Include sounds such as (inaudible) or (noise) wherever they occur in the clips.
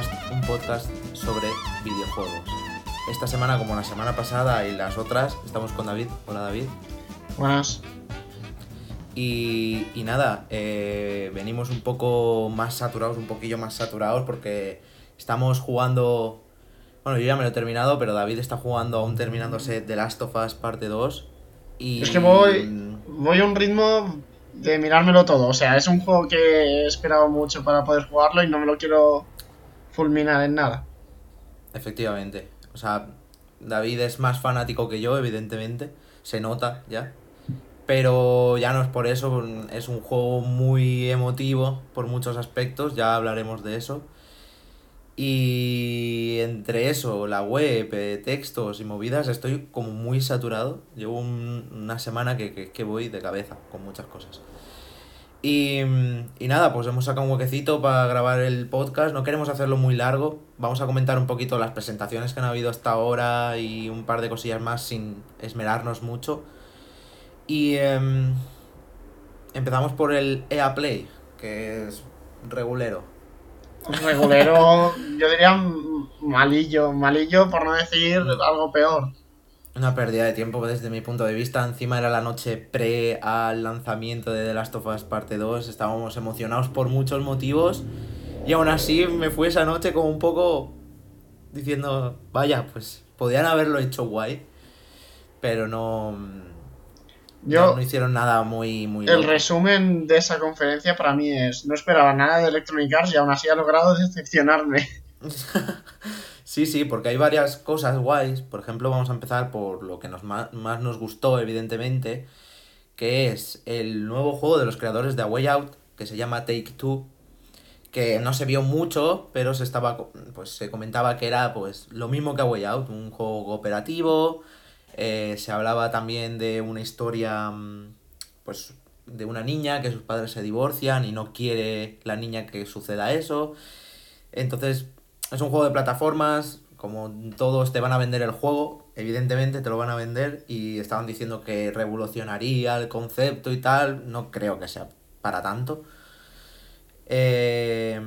Podcast, un podcast sobre videojuegos. Esta semana, como la semana pasada y las otras, estamos con David. Hola David. Buenas. Y, y nada, eh, venimos un poco más saturados, un poquillo más saturados porque estamos jugando... Bueno, yo ya me lo he terminado, pero David está jugando aún terminándose The Last of Us parte 2. Y... Es que voy, voy a un ritmo de mirármelo todo. O sea, es un juego que he esperado mucho para poder jugarlo y no me lo quiero fulminar en nada. Efectivamente. O sea, David es más fanático que yo, evidentemente. Se nota ya. Pero ya no es por eso. Es un juego muy emotivo por muchos aspectos. Ya hablaremos de eso. Y entre eso, la web, eh, textos y movidas, estoy como muy saturado. Llevo un- una semana que, que voy de cabeza con muchas cosas. Y, y nada, pues hemos sacado un huequecito para grabar el podcast. No queremos hacerlo muy largo. Vamos a comentar un poquito las presentaciones que han habido hasta ahora y un par de cosillas más sin esmerarnos mucho. Y em, empezamos por el EA Play, que es regulero. Regulero, yo diría malillo, malillo por no decir algo peor. Una pérdida de tiempo desde mi punto de vista. Encima era la noche pre al lanzamiento de The Last of Us Parte 2. Estábamos emocionados por muchos motivos. Y aún así me fui esa noche como un poco diciendo, vaya, pues podían haberlo hecho guay. Pero no... Yo, no, no hicieron nada muy... muy el loco. resumen de esa conferencia para mí es, no esperaba nada de Electronic Arts y aún así ha logrado decepcionarme. (laughs) Sí, sí, porque hay varias cosas guays. Por ejemplo, vamos a empezar por lo que nos ma- más, nos gustó, evidentemente, que es el nuevo juego de los creadores de A Way Out, que se llama Take Two, que no se vio mucho, pero se estaba pues se comentaba que era pues lo mismo que A Way Out, un juego cooperativo. eh, se hablaba también de una historia mm, pues de una niña que sus padres se divorcian y no quiere la niña que suceda eso. Entonces, es un juego de plataformas, como todos te van a vender el juego, evidentemente te lo van a vender y estaban diciendo que revolucionaría el concepto y tal, no creo que sea para tanto. Eh,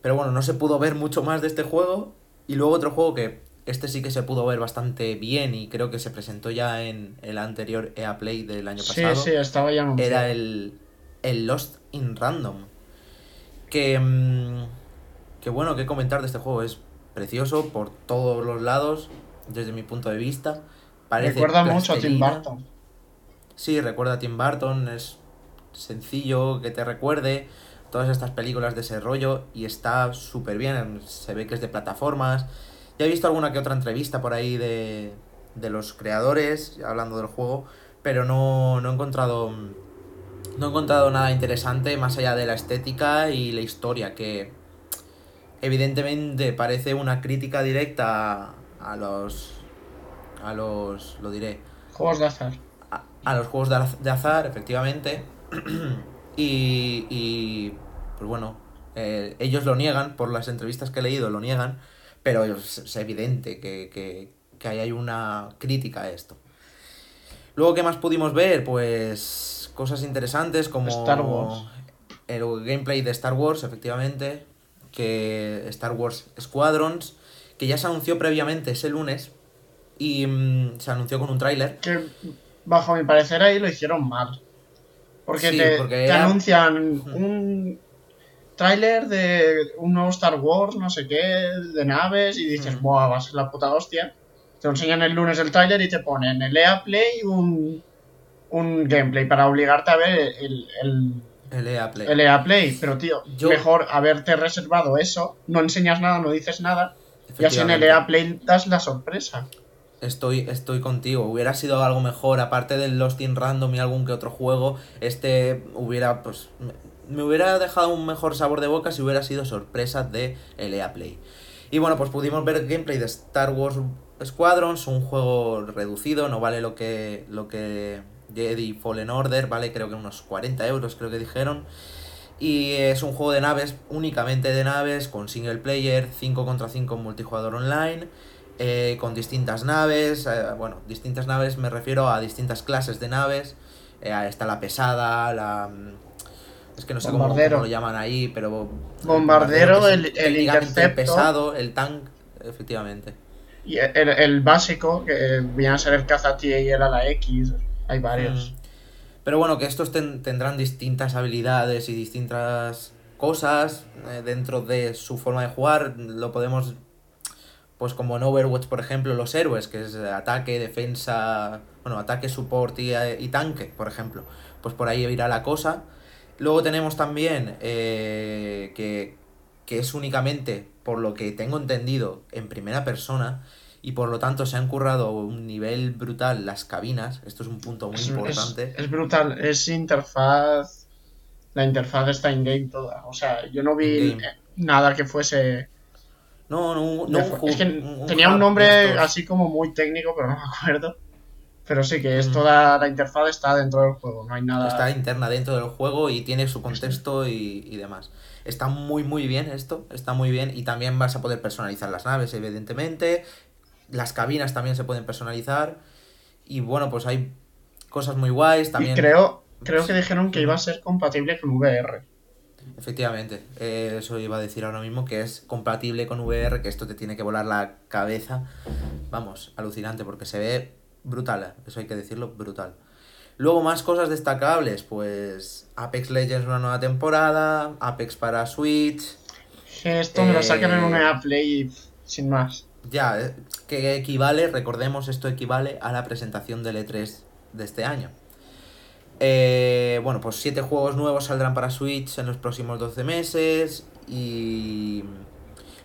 pero bueno, no se pudo ver mucho más de este juego y luego otro juego que este sí que se pudo ver bastante bien y creo que se presentó ya en el anterior EA Play del año Sí, pasado sí, estaba ya era el, el Lost in Random. Que, mm, que bueno, que comentar de este juego. Es precioso por todos los lados, desde mi punto de vista. Parece Recuerda mucho a Tim. Burton. Sí, recuerda a Tim Burton, es sencillo que te recuerde todas estas películas de ese rollo y está súper bien, se ve que es de plataformas. Ya he visto alguna que otra entrevista por ahí de, de los creadores hablando del juego, pero no, no he encontrado no he encontrado nada interesante más allá de la estética y la historia que evidentemente parece una crítica directa a los a los lo diré Juegos de azar. a, a los juegos de, az- de azar, efectivamente. (clears throat) y, y, pues bueno, eh, ellos lo niegan, por las entrevistas que he leído lo niegan, pero es, es evidente que, que, que ahí hay una crítica a esto. Luego, ¿qué más pudimos ver? Pues cosas interesantes como Star Wars. el gameplay de Star Wars, efectivamente, que Star Wars Squadrons, que ya se anunció previamente ese lunes y mm, se anunció con un tráiler. que bajo mi parecer ahí lo hicieron mal. Porque Sí, te, porque te era- anuncian un tráiler de un nuevo Star Wars, no sé qué, de naves, y dices, Ujú. buah, va a ser la puta hostia. Te enseñan el lunes el tráiler y te ponen el EA Play un, un gameplay para obligarte a ver el, el, El EA Play. el EA Play. Pero tío, Yo- mejor haberte reservado eso, no enseñas nada, no dices nada, y así en el Efectivamente. EA Play das la sorpresa. Estoy, estoy contigo. Hubiera sido algo mejor, aparte del Lost in Random y algún que otro juego, este hubiera, pues, me, hubiera dejado un mejor sabor de boca si hubiera sido sorpresa de el EA Play. Y bueno, pues pudimos ver gameplay de Star Wars Squadrons, un juego reducido, no vale lo que, lo que Jedi Fallen Order, vale creo que unos 40 euros, creo que dijeron. Y es un juego de naves, únicamente de naves, con single player, 5 contra 5 en multijugador online, eh, con distintas naves. eh, bueno, distintas naves me refiero a distintas clases de naves. Eh, está la pesada, la, mm, Es que no sé cómo, lo llaman ahí, pero... Bombardero, el- el pesado, el tank, efectivamente. Y el, el básico, que viene a ser el Cazatía y el ala X. Hay varios. Mm. Pero bueno, que estos ten- tendrán distintas habilidades y distintas cosas eh, dentro de su forma de jugar. Lo podemos, pues como en Overwatch, por ejemplo, los héroes, que es ataque, defensa, bueno, ataque, support y, y tanque, por ejemplo. Pues por ahí irá la cosa. Luego tenemos también eh, que, que es únicamente, por lo que tengo entendido, en primera persona. Y por lo tanto se han currado un nivel brutal las cabinas. Esto es un punto muy Es, importante. es- es brutal, es interfaz. La interfaz está in-game toda. O sea, yo no vi nada que fuese. No, no, no un es que un- tenía un nombre así como muy técnico, pero no me acuerdo. Pero sí que es Mm. toda la interfaz está dentro del juego, no hay nada. Está interna dentro del juego y tiene su contexto y, y demás. Está muy muy bien esto, está muy bien y también vas a poder personalizar las naves, evidentemente. Las cabinas también se pueden personalizar. Y bueno, pues hay cosas muy guays Y también. creo, creo que dijeron que iba a ser compatible con VR. Efectivamente, eh, eso iba a decir ahora mismo que es compatible con VR, que esto te tiene que volar la cabeza. Vamos, alucinante, porque se ve brutal, eh, eso hay que decirlo, brutal. Luego más cosas destacables, pues Apex Legends una nueva temporada, Apex para Switch, esto me lo sacan en Eh, una Play y pff, sin más. Ya, eh, que equivale, recordemos, esto equivale a la presentación del E3 de este año. Eh, bueno, pues siete juegos nuevos saldrán para Switch en los próximos 12 meses. Y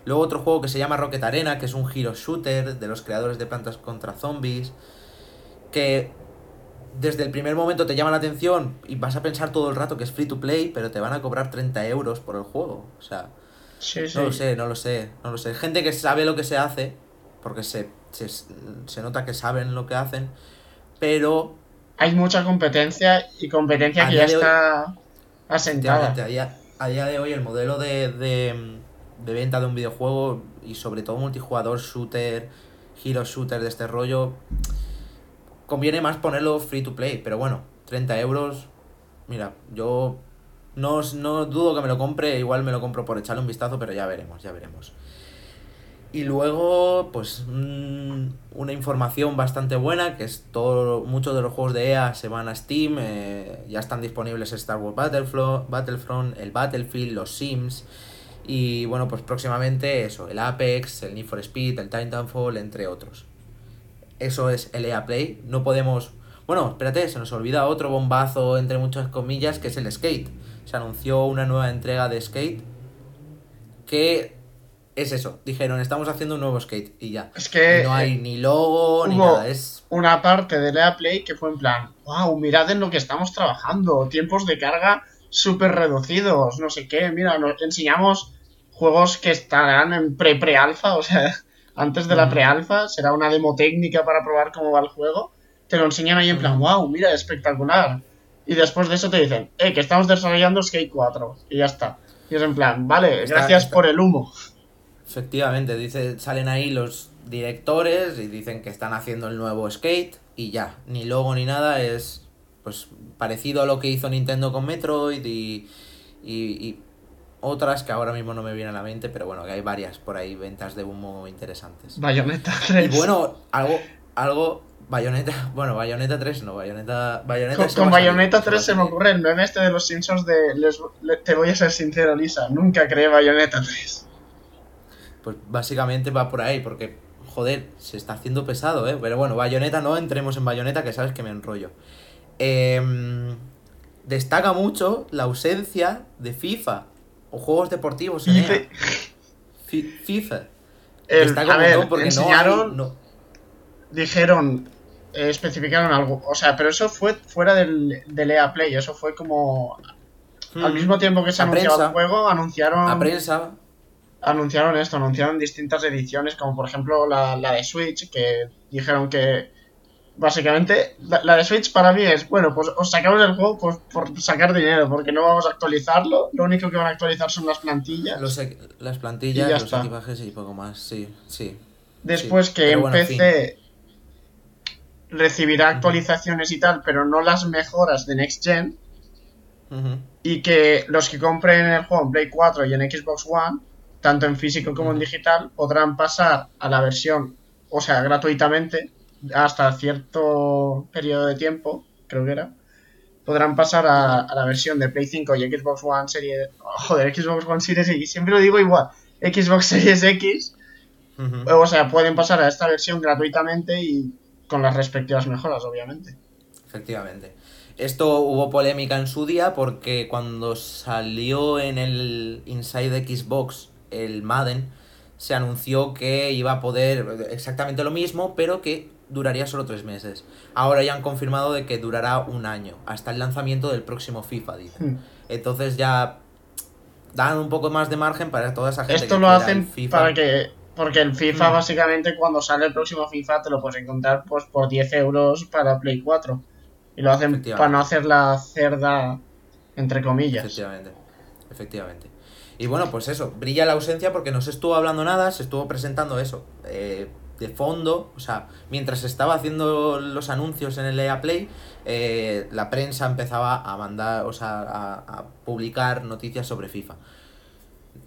luego otro juego que se llama Rocket Arena, que es un hero shooter de los creadores de Plantas contra Zombies. Que desde el primer momento te llama la atención y vas a pensar todo el rato que es free to play, pero te van a cobrar 30 euros por el juego. O sea, Sí, sí. no lo sé, no lo sé, no lo sé. Gente que sabe lo que se hace, porque se, se, se nota que saben lo que hacen, pero Hay mucha competencia y competencia que ya de hoy- está asentada. efectivamente, a día, a día de hoy el modelo de, de, de venta de un videojuego y sobre todo multijugador, shooter, hero shooter de este rollo, conviene más ponerlo free to play, pero bueno, 30 euros, mira, yo no, no dudo que me lo compre, igual me lo compro por echarle un vistazo, pero ya veremos, ya veremos. Y luego, pues, mm, una información bastante buena, que es todo, muchos de los juegos de EA se van a Steam, eh, ya están disponibles Star Wars Battlefront, Battlefront, el Battlefield, los Sims, y bueno, pues próximamente eso, el Apex, el Need for Speed, el Titanfall, entre otros. Eso es el EA Play, no podemos... Bueno, espérate, se nos olvida otro bombazo entre muchas comillas, que es el Skate. Se anunció una nueva entrega de Skate, que es eso, dijeron, estamos haciendo un nuevo Skate, y ya. Es que no hay ni logo ni nada, es... una parte de EA Play que fue en plan, wow, mirad en lo que estamos trabajando, tiempos de carga súper reducidos, no sé qué, mira, nos enseñamos juegos que estarán en pre-pre-alfa, o sea, (laughs) antes de la pre-alfa, será una demo técnica para probar cómo va el juego, te lo enseñan ahí en plan, wow, mira, espectacular. Y después de eso te dicen, eh, que estamos desarrollando Skate 4, y ya está. Y es en plan, vale, Está- gracias está- por el humo. Efectivamente, dice, salen ahí los directores y dicen que están haciendo el nuevo Skate y ya, ni logo ni nada, es pues parecido a lo que hizo Nintendo con Metroid y, y, y otras que ahora mismo no me vienen a la mente, pero bueno, que hay varias por ahí, ventas de humo interesantes. Bayonetta Y 3. bueno, algo, algo, Bayonetta, (laughs) bueno, Bayonetta 3 no, Bayonetta, Bayonetta Con, se con Bayonetta se va a 3 se me ocurre el meme este de los Simpsons de les- le- te voy a ser sincero, Lisa, nunca creé Bayonetta 3. Pues básicamente va por ahí, porque, joder, se está haciendo pesado, ¿eh? Pero bueno, Bayonetta no, entremos en Bayonetta, que sabes que me enrollo. Em, destaca mucho la ausencia de FIFA o juegos deportivos en Dice- EA. Fi- FIFA. El- Destaca a ver, porque no hay- enseñaron, no- dijeron, eh, especificaron algo, o sea, pero eso fue fuera del, del EA Play, eso fue como al Mm. mismo tiempo que se anunciaba prensa. el juego, anunciaron A prensa, anunciaron esto, anunciaron distintas ediciones, como por ejemplo la, la de Switch, que dijeron que básicamente la, la de Switch para mí es, bueno, pues os sacamos el juego pues, por sacar dinero, porque no vamos a actualizarlo, lo único que van a actualizar son las plantillas. los las plantillas, los está. equipajes y poco más, sí, sí. Después sí, que en bueno, PC recibirá actualizaciones y tal, pero no las mejoras de Next Gen. Y que los que compren el juego en Play 4 y en Xbox One, tanto en físico como en digital, podrán pasar a la versión, o sea, gratuitamente, hasta cierto periodo de tiempo, creo que era, podrán pasar a, a la versión de Play 5 y Xbox One Series... Joder, Xbox One Series X, siempre lo digo igual, Xbox Series X, Ujú. o sea, pueden pasar a esta versión gratuitamente y con las respectivas mejoras, obviamente. Efectivamente. Esto hubo polémica en su día porque cuando salió en el Inside Xbox el Madden, se anunció que iba a poder exactamente lo mismo, pero que duraría solo tres meses. Ahora ya han confirmado de que durará un año, hasta el lanzamiento del próximo FIFA, dicen. Hmm. Entonces ya dan un poco más de margen para toda esa gente Esto que lo hacen FIFA. para que. Porque el FIFA, Mm. básicamente, cuando sale el próximo FIFA, te lo puedes encontrar pues por 10 euros para Play 4. Y lo hacen para no hacer la cerda, entre comillas. Efectivamente, efectivamente. Y bueno, pues eso, brilla la ausencia porque no se estuvo hablando nada, se estuvo presentando eso, eh, de fondo, o sea, mientras se estaba haciendo los anuncios en el EA Play, eh, la prensa empezaba a mandar, o sea, a, a publicar noticias sobre FIFA.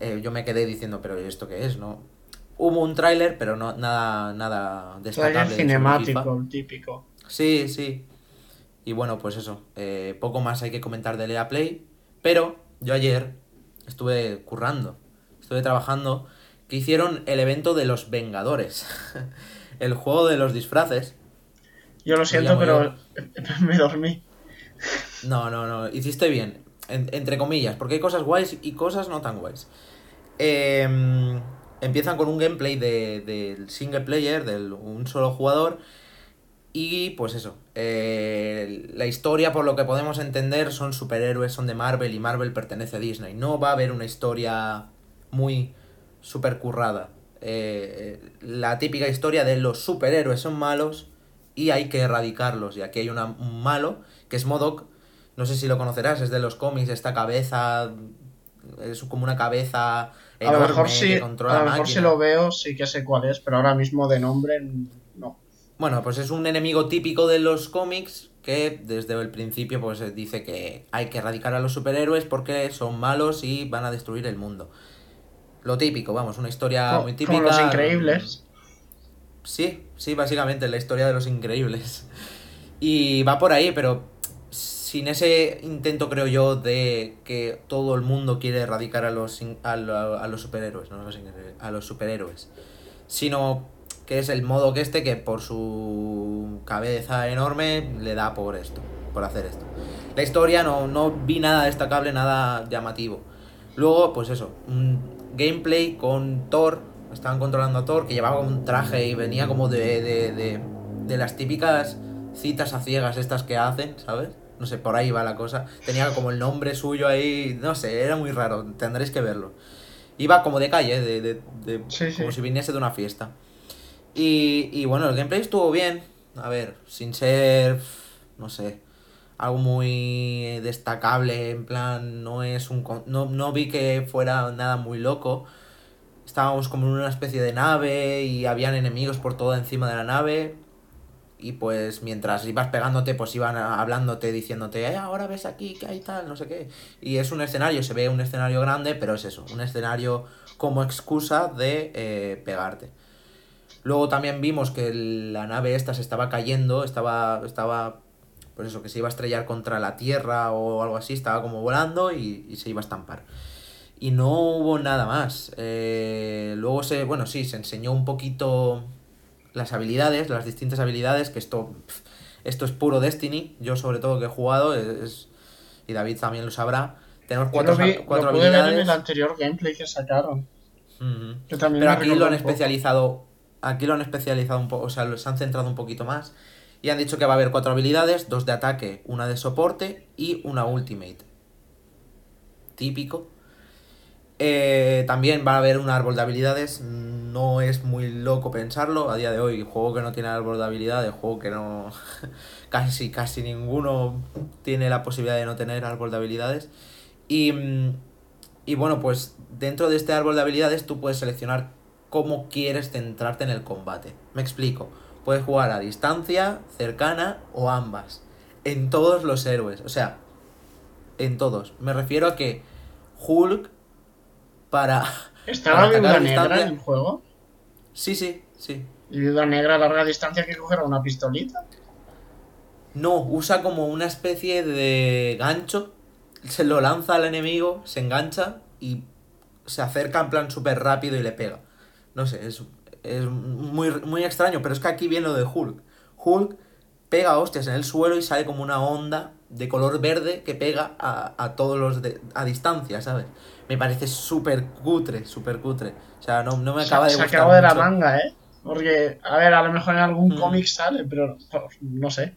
Eh, yo me quedé diciendo, pero ¿esto qué es? no Hubo un tráiler, pero no nada nada destacable. Trailer cinemático, típico. Sí, sí. Y bueno, pues eso. eh, poco más hay que comentar de EA Play. Pero yo ayer estuve currando. Estuve trabajando. Que hicieron el evento de los Vengadores. (laughs) el juego de los disfraces. Yo lo siento, pero (laughs) me dormí. No, no, no. Hiciste bien. en- entre comillas. Porque hay cosas guays y cosas no tan guays. Eh, empiezan con un gameplay de, del single player, del un solo jugador. Y pues eso. eh, la historia, por lo que podemos entender, son superhéroes, son de Marvel y Marvel pertenece a Disney. No va a haber una historia muy super currada. Eh, la típica historia de los superhéroes son malos y hay que erradicarlos. Y aquí hay un malo que es Modok. No sé si lo conocerás, es de los cómics, esta cabeza. Es como una cabeza. A lo mejor que sí, controla a lo mejor si lo veo, sí que sé cuál es, pero ahora mismo de nombre no. Bueno, pues es un enemigo típico de los cómics que desde el principio pues eh, dice que hay que erradicar a los superhéroes porque son malos y van a destruir el mundo. Lo típico, vamos, una historia muy típica. Como los increíbles. Sí, sí, básicamente la historia de los increíbles. Y va por ahí, pero sin ese intento, creo yo, de que todo el mundo quiere erradicar a los, a, lo- a los superhéroes, no a los superhéroes. Sino que es el modo que este que por su cabeza enorme le da por esto, por hacer esto. La historia no, no vi nada destacable, nada llamativo. Luego, pues eso, un gameplay con Thor. Estaban controlando a Thor, que llevaba un traje y venía como de, de, de, de las típicas citas a ciegas estas que hacen, ¿sabes? No sé, por ahí va la cosa. Tenía como el nombre suyo ahí, no sé, era muy raro, tendréis que verlo. Iba como de calle, de, de, de- Sí, sí. como si viniese de una fiesta. Y, y bueno, el gameplay estuvo bien. A ver, sin ser, no sé, algo muy destacable, en plan, no es un... No, no vi que fuera nada muy loco. Estábamos como en una especie de nave y habían enemigos por todo encima de la nave. Y pues mientras ibas pegándote, pues iban hablándote, diciéndote, eh, ahora ves aquí que hay tal, no sé qué. Y es un escenario, se ve un escenario grande, pero es eso, un escenario como excusa de eh, pegarte. Luego también vimos que la nave esta se estaba cayendo, estaba, estaba, pues eso, que se iba a estrellar contra la Tierra o algo así, estaba como volando y, y se iba a estampar. Y no hubo nada más. Eh, luego se, bueno, sí, se enseñó un poquito las habilidades, las distintas habilidades, que esto, esto es puro Destiny. Yo sobre todo que he jugado, es, y David también lo sabrá. Tenemos cuatro, vi- cuatro lo pude ver en habilidades. el anterior gameplay que sacaron. Que también Pero aquí lo han especializado, aquí lo han especializado un poco, o sea, los han centrado un poquito más. Y han dicho que va a haber cuatro habilidades, dos de ataque, una de soporte y una ultimate. Típico. Eh, también va a haber un árbol de habilidades. No es muy loco pensarlo. A día de hoy, juego que no tiene árbol de habilidades, juego que no. (laughs) casi, casi ninguno tiene la posibilidad de no tener árbol de habilidades. Y, y bueno, pues dentro de este árbol de habilidades tú puedes seleccionar cómo quieres centrarte en el combate. Me explico. Puedes jugar a distancia, cercana o ambas. En todos los héroes. O sea, en todos. Me refiero a que Hulk para... ¿Estaba para Viuda Negra en el juego? Sí, sí, sí. ¿Y Viuda Negra a larga distancia que cogerá una pistolita? No, usa como una especie de gancho, se lo lanza al enemigo, se engancha y se acerca en plan súper rápido y le pega. No sé, es, es muy, muy extraño, pero es que aquí viene lo de Hulk. Hulk pega hostias en el suelo y sale como una onda de color verde que pega a, a todos los de, a distancia, ¿sabes? Me parece súper cutre, súper cutre. O sea, no, no me acaba de se gustar acaba de la manga, ¿eh? Porque, a ver, a lo mejor en algún Mm. cómic sale, pero pues, no sé.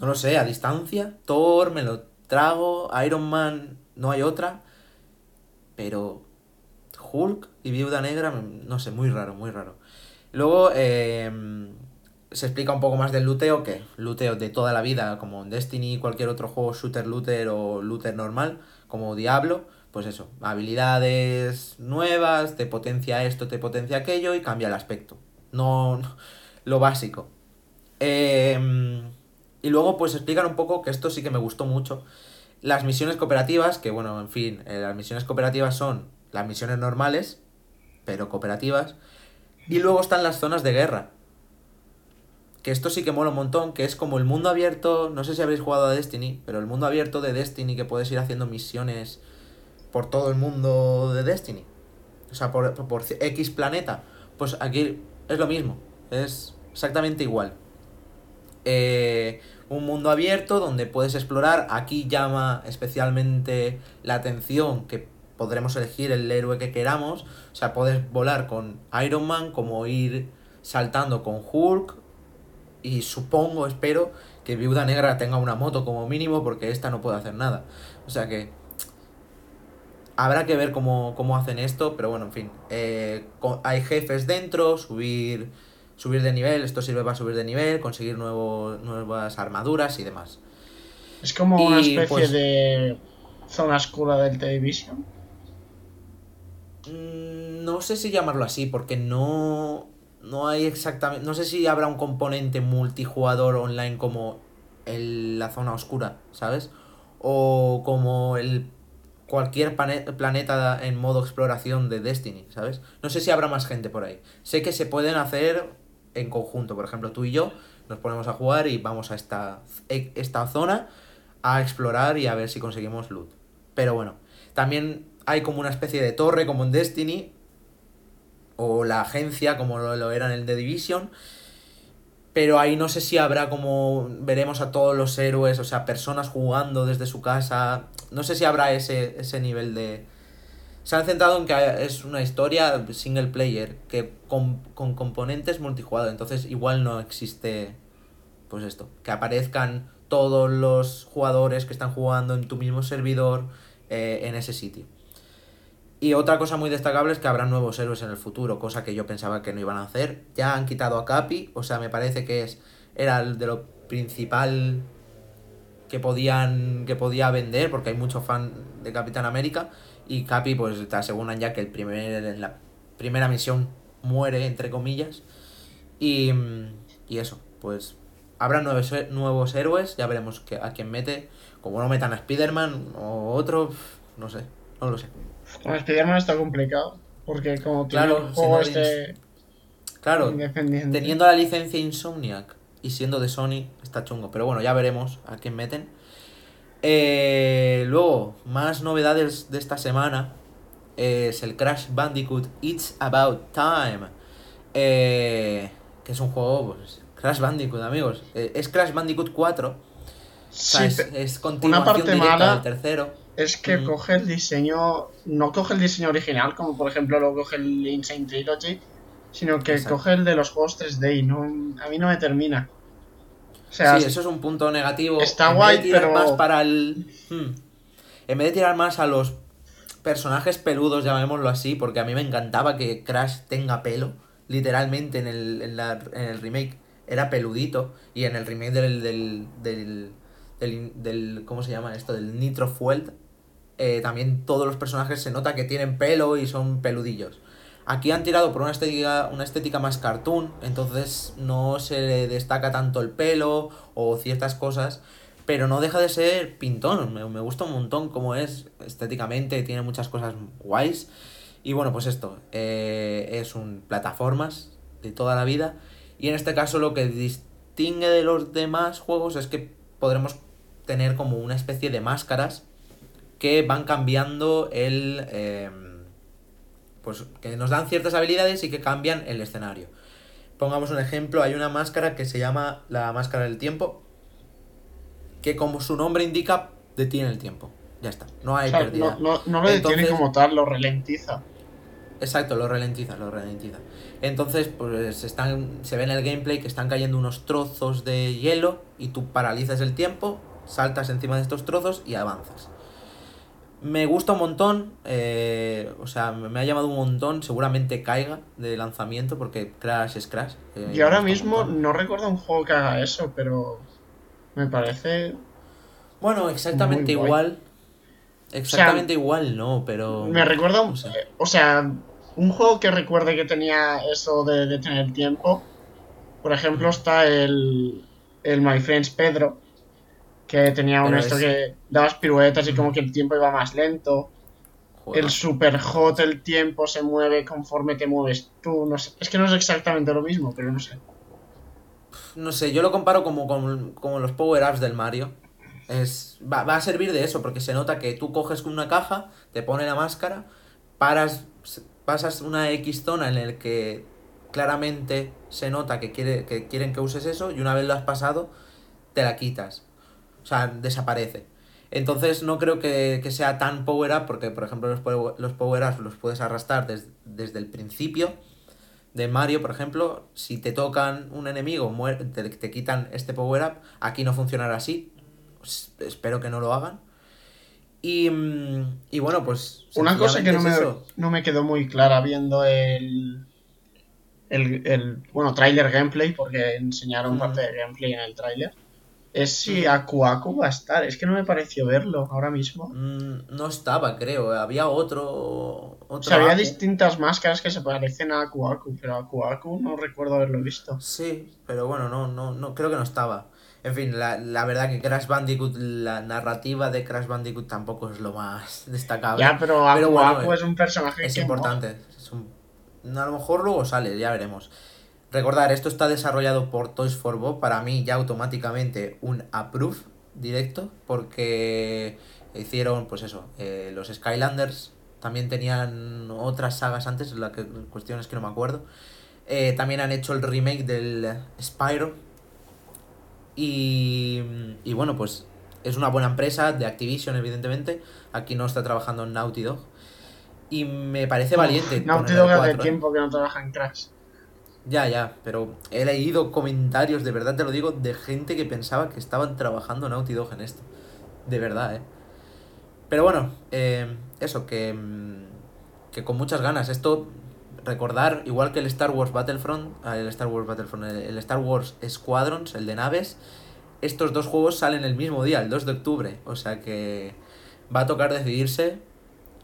No lo sé, a distancia. Thor, me lo trago. Iron Man, no hay otra. Pero Hulk y Viuda Negra, no sé, muy raro, muy raro. Luego eh, se explica un poco más del luteo, que luteo de toda la vida, como en Destiny, cualquier otro juego, shooter looter o looter normal, como Diablo. Pues eso, habilidades nuevas, te potencia esto, te potencia aquello y cambia el aspecto. No, lo básico. Eh, y luego pues explican un poco, que esto sí que me gustó mucho, las misiones cooperativas, que bueno, en fin, eh, las misiones cooperativas son las misiones normales, pero cooperativas, y luego están las zonas de guerra. Que esto sí que mola un montón, que es como el mundo abierto, no sé si habréis jugado a Destiny, pero el mundo abierto de Destiny que puedes ir haciendo misiones por todo el mundo de Destiny. O sea, por, por X planeta. Pues aquí es lo mismo, es exactamente igual. Eh, un mundo abierto donde puedes explorar. Aquí llama especialmente la atención que podremos elegir el héroe que queramos. O sea, puedes volar con Iron Man, como ir saltando con Hulk. Y supongo, espero, que Viuda Negra tenga una moto como mínimo, porque esta no puede hacer nada. O sea que. Habrá que ver cómo, cómo hacen esto, pero bueno, en fin. Eh, hay jefes dentro, subir subir de nivel, esto sirve para subir de nivel, conseguir nuevo, nuevas armaduras y demás. Es como una especie pues- de zona oscura del Television. Mm, No sé si llamarlo así, porque no, no hay exactamente... No sé si habrá un componente multijugador online como el- la zona oscura, ¿sabes? O como el cualquier planeta en modo exploración de Destiny, ¿sabes? No sé si habrá más gente por ahí. Sé que se pueden hacer en conjunto, por ejemplo, tú y yo nos ponemos a jugar y vamos a esta, e- esta zona a explorar y a ver si conseguimos loot. Pero bueno, también hay como una especie de torre como en Destiny o la agencia como lo, lo era en el The Division. Pero ahí no sé si habrá como veremos a todos los héroes, o sea, personas jugando desde su casa. No sé si habrá ese, ese nivel de... Se han centrado en que es una historia single player, que con, con componentes multijugador. Entonces igual no existe, pues esto, que aparezcan todos los jugadores que están jugando en tu mismo servidor eh, en ese sitio. Y otra cosa muy destacable es que habrá nuevos héroes en el futuro, cosa que yo pensaba que no iban a hacer. Ya han quitado a Capi, o sea, me parece que es era de lo principal que podían que podía vender, porque hay mucho fan de Capitán América y Capi pues te aseguran ya que el primer en la primera misión muere entre comillas y, y eso, pues habrá nuevos, nuevos héroes, ya veremos que, a quién mete, como no metan a Spider-Man o otro, no sé, no lo sé. Con Spider-Man está complicado. Porque como tiene Claro, un juego este Claro, teniendo la licencia Insomniac y siendo de Sony, está chungo. Pero bueno, ya veremos a quién meten. Eh, luego, más novedades de esta semana. Es el Crash Bandicoot It's About Time. Eh, que es un juego, pues, Crash Bandicoot, amigos. Eh, es Crash Bandicoot 4. O sea, Sí, es, continuación parte directa mala- del tercero. Es que coge el diseño. No coge el diseño original, como por ejemplo lo coge el Insane Trilogy. Sino que Exacto. coge el de los juegos 3D y no, a mí no me termina. O sea, sí, eso es un punto negativo. está En vez guay, de tirar pero- más para el. Hmm. En vez de tirar más a los personajes peludos, llamémoslo así, porque a mí me encantaba que Crash tenga pelo. Literalmente en el, en la- en el remake era peludito. Y en el remake del. del, del, del, del- ¿Cómo se llama esto? Del Nitro Fuel. Eh, también todos los personajes se nota que tienen pelo y son peludillos. Aquí han tirado por una estética, una estética más cartoon, entonces no se le destaca tanto el pelo o ciertas cosas, pero no deja de ser pintón. Me, me gusta un montón cómo es estéticamente, tiene muchas cosas guays. Y bueno, pues esto, eh, es un plataformas de toda la vida. Y en este caso lo que distingue de los demás juegos es que podremos tener como una especie de máscaras que van cambiando el... eh, pues que nos dan ciertas habilidades y que cambian el escenario. Pongamos un ejemplo, hay una máscara que se llama la máscara del tiempo, que como su nombre indica, detiene el tiempo. Ya está, no O hay sea, pérdida. no, no, no lo detiene Entonces- como tal, lo ralentiza. Exacto, lo ralentiza, lo ralentiza. Entonces, pues están, se ve en el gameplay que están cayendo unos trozos de hielo y tú paralizas el tiempo, saltas encima de estos trozos y avanzas. Me gusta un montón, eh, o sea, me ha llamado un montón, seguramente caiga de lanzamiento porque Crash es Crash. eh, Y ahora mismo no recuerdo un juego que haga eso, pero me parece... Bueno, exactamente igual. Exactamente igual, no, pero... Me recuerda, un- eh, o sea, un juego que recuerde que tenía eso de, de tener tiempo. Por ejemplo, está el, el My Friends Pedro, que tenía un Pero esto es- que dabas piruetas y como que el tiempo iba más lento. El Super Hot, el tiempo se mueve conforme te mueves tú. No sé, es que no es exactamente lo mismo, pero no sé. No sé, yo lo comparo como con, como los power-ups del Mario. Es, va, va a servir de eso, porque se nota que tú coges una caja, te pone la máscara, paras, pasas una X zona en la que claramente se nota que, quiere, que quieren que uses eso, y una vez lo has pasado, te la quitas. O sea, desaparece. Entonces no creo que, que sea tan power-up, porque por ejemplo los, power- los power-ups los puedes arrastrar des- desde el principio de Mario, por ejemplo, si te tocan un enemigo, muer- te, te quitan este power-up, aquí no funcionará así. Pues, espero que no lo hagan. Y, mm, y bueno, pues... Una cosa que no me, es no me quedó muy clara viendo el, el, el bueno, trailer gameplay, porque enseñaron Mm. parte de gameplay en el trailer, es si Mm. Aku Aku va a estar. Es que no me pareció verlo ahora mismo. Mm, no estaba, creo. Había otro... otro O sea, había distintas máscaras que se parecen a Aku Aku, pero Aku Aku no recuerdo haberlo visto. Sí, pero bueno, no, no, no, creo que no estaba. En fin, la, la verdad que Crash Bandicoot, la narrativa de Crash Bandicoot tampoco es lo más (laughs) destacable. Ya, pero Aku Pero bueno, Aku eh, es un personaje Es que importante. es un- A lo mejor luego sale, ya veremos. Recordar, esto está desarrollado por Toys for Bob. Para mí ya automáticamente un approve directo. Porque hicieron, pues eso, eh, los Skylanders. También tenían otras sagas antes, la que, cuestión es que no me acuerdo. Eh, también han hecho el remake del Spyro. Y, y bueno, pues es una buena empresa de Activision, evidentemente. Aquí no está trabajando en Naughty Dog. Y me parece valiente. Naughty Dog hace 4, ¿eh? tiempo que no trabaja en Crash. Ya, ya, pero he leído comentarios, de verdad te lo digo, de gente que pensaba que estaban trabajando Naughty Dog en esto. De verdad, ¿eh? Pero bueno, eh, eso, que, mm, que con muchas ganas. Esto, recordar, igual que el Star Wars Battlefront, ah, el Star Wars Battlefront, el Star Wars Squadrons, el de naves, estos dos juegos salen el mismo día, el 2 de octubre. O sea que va a tocar decidirse.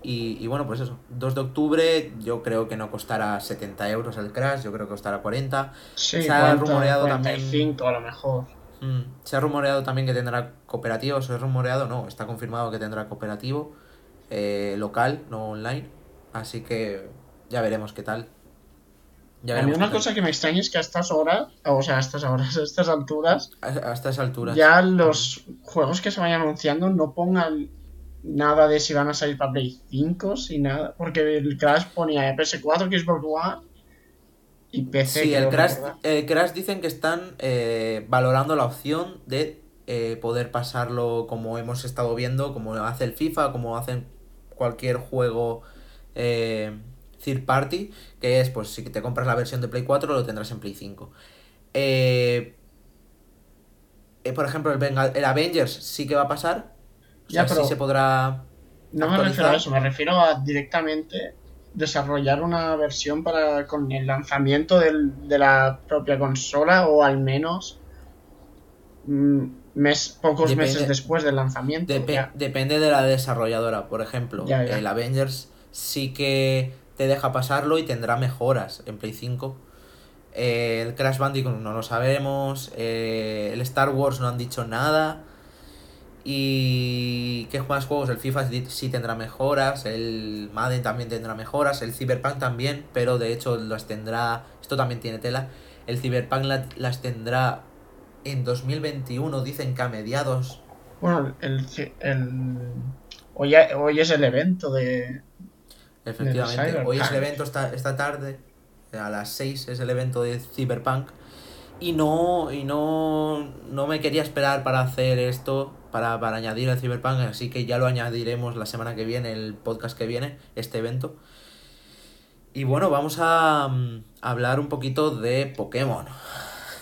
Y, y bueno, pues eso, 2 de octubre yo creo que no costará 70 euros el Crash, yo creo que costará 40. Sí, Se ha 40, rumoreado 45 a lo mejor. Mm, Se ha rumoreado también que tendrá cooperativo, se ha rumoreado, no, está confirmado que tendrá cooperativo eh, local, no online. Así que ya veremos qué tal. Ya a mí una cosa que me extraña es que a estas horas, o sea, a estas horas, a estas alturas, A, a estas alturas. ya los juegos que se vayan anunciando no pongan nada de si van a salir para Play 5, si nada, porque el Crash ponía PS4, Xbox One y PC. Sí, el Crash, el Crash dicen que están eh, valorando la opción de eh, poder pasarlo como hemos estado viendo, como hace el FIFA, como hacen cualquier juego eh, third party, que es pues si te compras la versión de Play 4 lo tendrás en Play 5. Eh, eh, por ejemplo, el, Venga- el Avengers sí que va a pasar. O sea, Ya, pero- sí se podrá... No me refiero a eso, me refiero a directamente desarrollar una versión para con el lanzamiento del- de la propia consola o al menos mm, mes, pocos Depende- meses después del lanzamiento. Depende de la desarrolladora. Por ejemplo, Ya, ya. el Avengers sí que te deja pasarlo y tendrá mejoras en Play 5. Eh, el Crash Bandicoot no lo sabemos. eh, el Star Wars no han dicho nada. ¿Y qué más juegos? El FIFA sí- tendrá mejoras, el Madden también tendrá mejoras, el Cyberpunk también, pero de hecho las tendrá, esto también tiene tela, el Cyberpunk la- las tendrá en 2021, dicen que a mediados. Bueno, el, el, hoy, hoy es el evento de... Efectivamente, hoy es el evento esta, esta tarde, a las 6 es el evento de Cyberpunk. Y no, y no, no me quería esperar para hacer esto, para, para añadir el Cyberpunk, así que ya lo añadiremos la semana que viene, el podcast que viene, este evento. Y bueno, vamos a mm, hablar un poquito de Pokémon.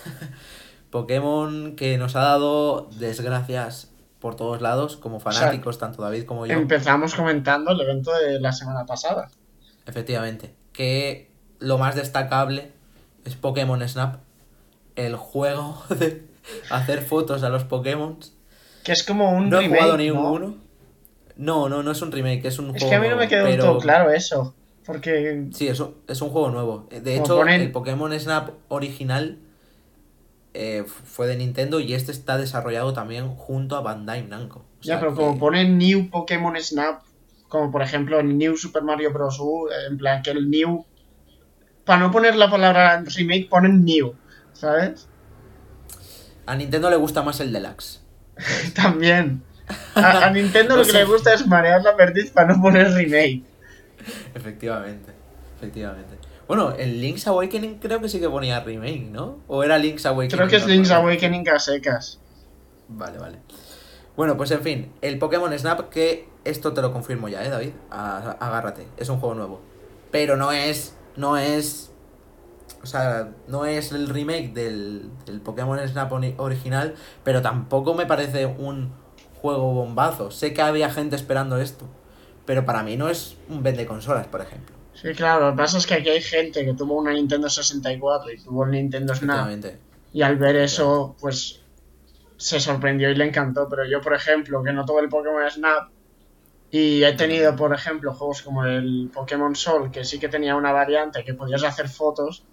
(laughs) Pokémon que nos ha dado desgracias por todos lados, como fanáticos, tanto David como yo. Empezamos comentando el evento de la semana pasada. Efectivamente. Que lo más destacable es Pokémon Snap. El juego (laughs) de hacer fotos a los Pokémon. Que es como un No he jugado ¿no? ninguno. No, no, no es un remake, es un Es juego. que a mí no me quedó pero- todo claro eso. Porque Sí, es un, es un juego nuevo. De Como hecho, ponen- el Pokémon Snap original eh, fue de Nintendo y este está desarrollado también junto a Bandai Namco. O Ya, pero que- como ponen New Pokémon Snap, como por ejemplo New Super Mario Bros. U, en plan que el New. Para no poner la palabra remake, ponen New, ¿sabes? A Nintendo le gusta más el Deluxe. (laughs) También. A, a Nintendo lo que le gusta es marear la perdiz para no poner remake. Efectivamente, efectivamente. Bueno, el Link's Awakening creo que sí que ponía remake, ¿no? ¿O era Link's Awakening? Creo que es? Link's Awakening a secas. Vale, vale. Bueno, pues en fin, el Pokémon Snap, que esto te lo confirmo ya, ¿eh, David? A- agárrate, es un juego nuevo. Pero no es, no es, o sea, no es el remake del, del Pokémon Snap ori- original, pero tampoco me parece un juego bombazo. Sé que había gente esperando esto, pero para mí no es un vende consolas, por ejemplo. Sí, claro, lo que pasa es que aquí hay gente que tuvo una Nintendo 64 y tuvo el Nintendo Snap. Y al ver eso, pues se sorprendió y le encantó. Pero yo, por ejemplo, que no tuve el Pokémon Snap y he tenido, por ejemplo, juegos como el Pokémon Sol, que sí que tenía una variante que podías hacer fotos.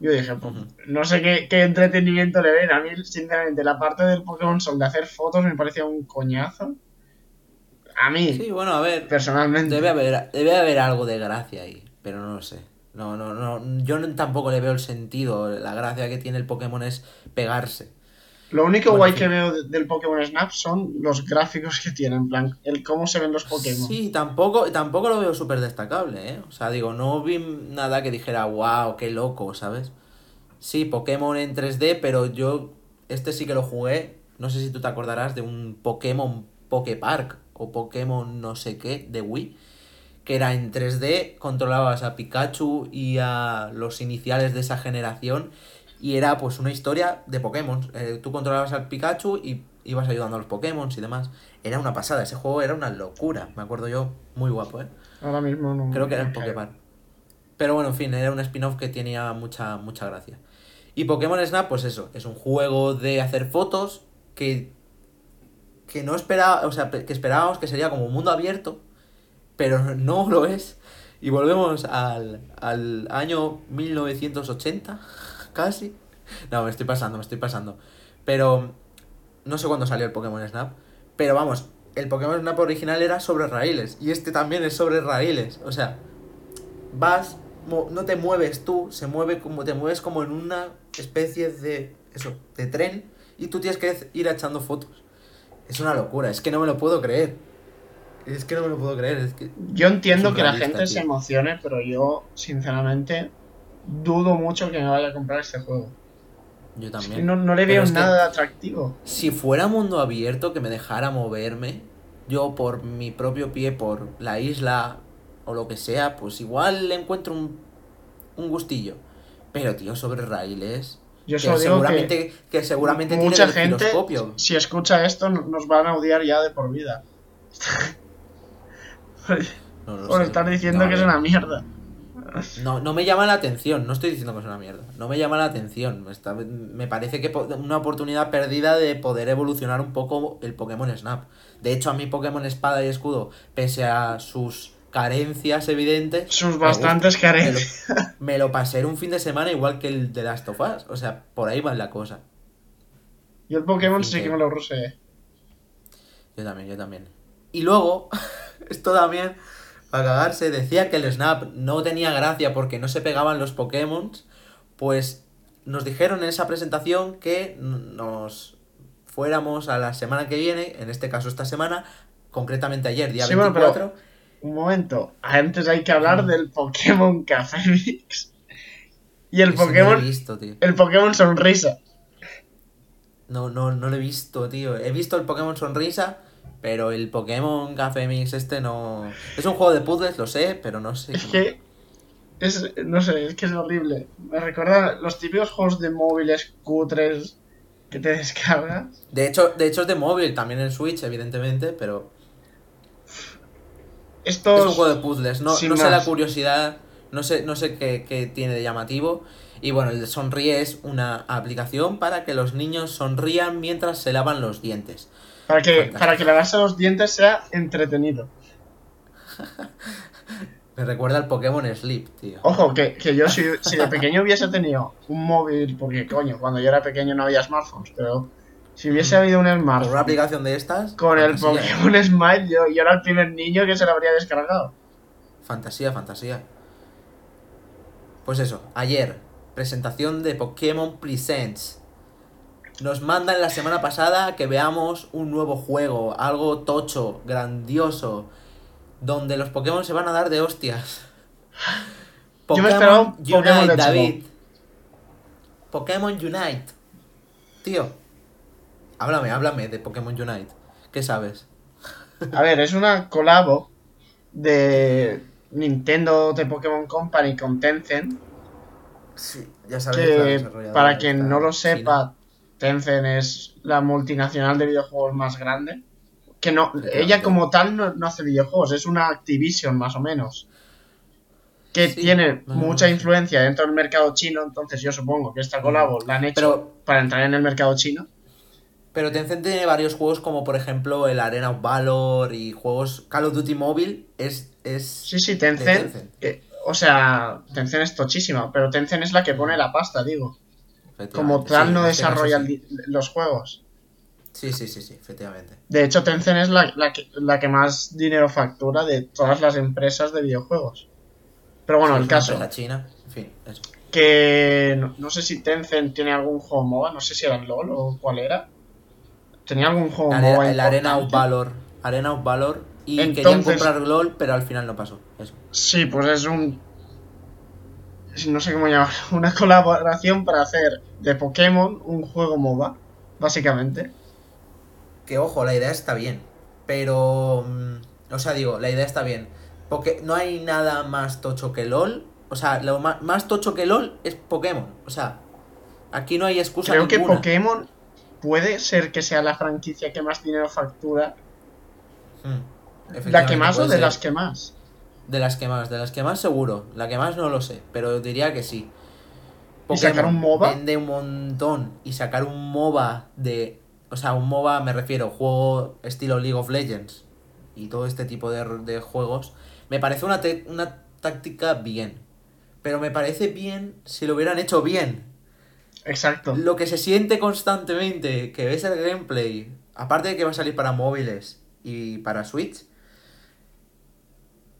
Yo dije, pues, no sé qué, qué entretenimiento le ven. A mí, sinceramente, la parte del Pokémon Sol de hacer fotos me parecía un coñazo. A mí, Sí, bueno, a ver, personalmente. Debe haber, debe haber algo de gracia ahí, pero no lo sé. No, no, no. Yo tampoco le veo el sentido. La gracia que tiene el Pokémon es pegarse. Lo único Bueno, guay sí. que veo de- del Pokémon Snap son los gráficos que tienen, en plan, el cómo se ven los Pokémon. Sí, tampoco, tampoco lo veo súper destacable, ¿eh? O sea, digo, no vi nada que dijera, wow, qué loco, ¿sabes? Sí, Pokémon en 3D, pero yo este sí que lo jugué. No sé si tú te acordarás de un Pokémon Poképark o Pokémon no sé qué de Wii. Que era en 3D, controlabas a Pikachu y a los iniciales de esa generación. Y era pues una historia de Pokémon. Eh, tú controlabas al Pikachu y ibas ayudando a los Pokémon y demás. Era una pasada, ese juego era una locura. Me acuerdo yo, muy guapo, ¿eh? Ahora mismo no. Creo que era el. Pokémon. Pero bueno, en fin, era un spin-off que tenía mucha, mucha gracia. Y Pokémon Snap, pues eso, es un juego de hacer fotos que, que no esperaba, o sea, que esperábamos que sería como un mundo abierto, pero (laughs) no lo es. Y volvemos al, al año 1980, casi. No, me estoy pasando, me estoy pasando. Pero no sé cuándo salió el Pokémon Snap. Pero vamos, el Pokémon Snap original era sobre raíles. Y este también es sobre raíles. O sea, vas, no te mueves tú, se mueve como te mueves como en una especie de eso, de tren y tú tienes que ir echando fotos. Es una locura, es que no me lo puedo creer. Es que no me lo puedo creer, es que Yo entiendo que la gente se emocione, pero yo, sinceramente, dudo mucho que me vaya a comprar este juego. yo Es también. que no, no le veo es que nada de atractivo. Si fuera mundo abierto que me dejara moverme, yo por mi propio pie, por la isla o lo que sea, pues igual le encuentro un, un gustillo. Pero tío, sobre raíles. Yo que solo digo seguramente, que, seguramente mucha tiene gente, si escucha esto, no- nos van a odiar ya de por vida. No (laughs) Por estar diciendo No, que es una mierda. No, no me llama la atención, no estoy diciendo que es una mierda. No me llama la atención. Está- me parece que una oportunidad perdida de poder evolucionar un poco el Pokémon Snap. De hecho, a mi Pokémon Espada y Escudo, pese a sus carencias evidentes, Sus bastantes gusta. Me lo- carencias. (laughs) Me lo pasé en un fin de semana igual que el de Last of Us. O sea, por ahí va la cosa. Yo el Pokémon Sí, que me lo rusé. Yo también, yo también. Y luego, (laughs) esto también, para cagarse, decía que el Snap no tenía gracia porque no se pegaban los Pokémon. Pues nos dijeron en esa presentación que nos fuéramos a la semana que viene, en este caso esta semana, concretamente ayer, día Sí, bueno, 24. pero- Un momento, antes hay que hablar Mm. del Pokémon Café Mix. Y el No Pokémon, he visto, tío. el Pokémon Sonrisa. No, no, no lo he visto, tío. He visto el Pokémon Sonrisa, pero el Pokémon Café Mix este no... Es un juego de puzzles, lo sé, pero no sé. Es que es, no sé, es que es horrible. Me recuerda los típicos juegos de móviles cutres que te descargas. De hecho, de hecho es de móvil, también en Switch, evidentemente, pero Estos es un juego de puzzles. No, no sé la curiosidad, no sé, no sé qué, qué tiene de llamativo. Y bueno, el Sonríe es una aplicación para que los niños sonrían mientras se lavan los dientes. Para que para que lavarse los dientes sea entretenido. Me recuerda al Pokémon Sleep, tío. Ojo, que, que yo si, si de pequeño hubiese tenido un móvil, porque coño, cuando yo era pequeño no había smartphones, pero si hubiese habido un Por una smartphone aplicación de estas. con el Pokémon Smile, yo, yo era el primer niño que se lo habría descargado. Fantasía, fantasía. Pues eso, ayer, presentación de Pokémon Presents. Nos mandan la semana pasada que veamos un nuevo juego, algo tocho, grandioso, donde los Pokémon se van a dar de hostias. (laughs) Yo me esperaba un Unite, Pokémon. David. Pokémon Unite. Tío, háblame, háblame de Pokémon Unite. ¿Qué sabes? A ver, es una colabo de Nintendo de Pokémon Company con Tencent, Sí, ya sabes. que para quien no lo sepa, Tencent es la multinacional de videojuegos más grande. Que no, ella como tal no, no hace videojuegos, es una Activision más o menos. Que Sí, tiene o mucha influencia dentro del mercado chino, entonces yo supongo que esta colabo la han hecho Pero- para entrar en el mercado chino. Pero Tencent tiene varios juegos como por ejemplo el Arena of Valor y juegos Call of Duty Mobile es... es Sí, sí, Tencent. Tencent. que- o sea, Tencent es tochísima, pero Tencent es la que pone la pasta, digo. Como Sí, tal no desarrolla sí. los juegos. Sí, sí, sí, sí, efectivamente. De hecho, Tencent es la, la que, la que más dinero factura de todas las empresas de videojuegos. Pero bueno, Sí, el caso, empresa china, en fin, eso. que no, no sé si Tencent tiene algún juego MOBA, no sé si era el LOL o cuál era. Tenía algún juego La- MOBA. el Arena of. Valor. Arena of Valor. Y querían comprar LOL, pero al final no pasó. Eso. Sí, pues es un. No sé cómo llamar. (laughs) Una colaboración para hacer de Pokémon un juego MOBA, básicamente. Que ojo, la idea está bien. Pero. mm, O sea, digo, la idea está bien. Porque no hay nada más tocho que LOL. O sea, lo ma- más, tocho que LOL es Pokémon. O sea, aquí no hay excusa Creo que. Pokémon puede ser que sea la franquicia que más dinero factura. Mm, ¿La que más o de ser. las que más? De las que más, de las que más seguro. La que más no lo sé, pero diría que sí. ¿Y sacar un MOBA? Vende un montón. Y sacar un MOBA de. O sea, un MOBA me refiero, juego estilo League of Legends. Y todo este tipo de, de juegos. Me parece una, una táctica bien. Pero me parece bien si lo hubieran hecho bien. Exacto. Lo que se siente constantemente, que ves el gameplay, aparte de que va a salir para móviles y para Switch,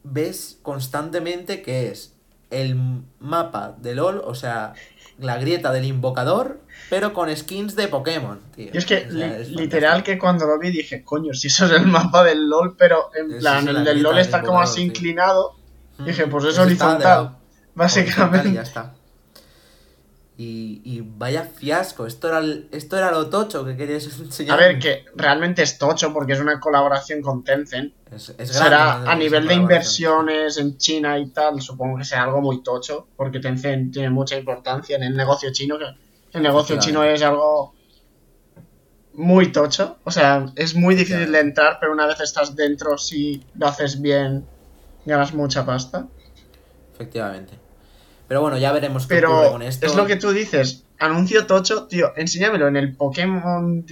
ves constantemente que es el mapa de LOL, o sea, la grieta del invocador, pero con skins de Pokémon, tío. Y es que O sea, li- es literal fantástico. que cuando lo vi dije, coño, si eso es el mapa del LOL, pero en Eso plan, el del LOL está como así sí. inclinado. Mm, dije, pues es de horizontal, y básicamente. ya está. Y, y vaya fiasco, esto era, el- esto era lo tocho que querías (laughs) enseñar. A ver, que realmente es tocho porque es una colaboración con Tencent. Es, es Será a nivel de inversiones en China y tal, supongo que será algo muy tocho, porque Tencent tiene mucha importancia en el negocio chino, que el negocio chino es algo muy tocho, o sea, es muy difícil de entrar, pero una vez estás dentro, si lo haces bien, ganas mucha pasta. Efectivamente. Pero bueno, ya veremos qué ocurre Pero con esto. es lo que tú dices, anuncio tocho, tío, enséñamelo en el Pokémon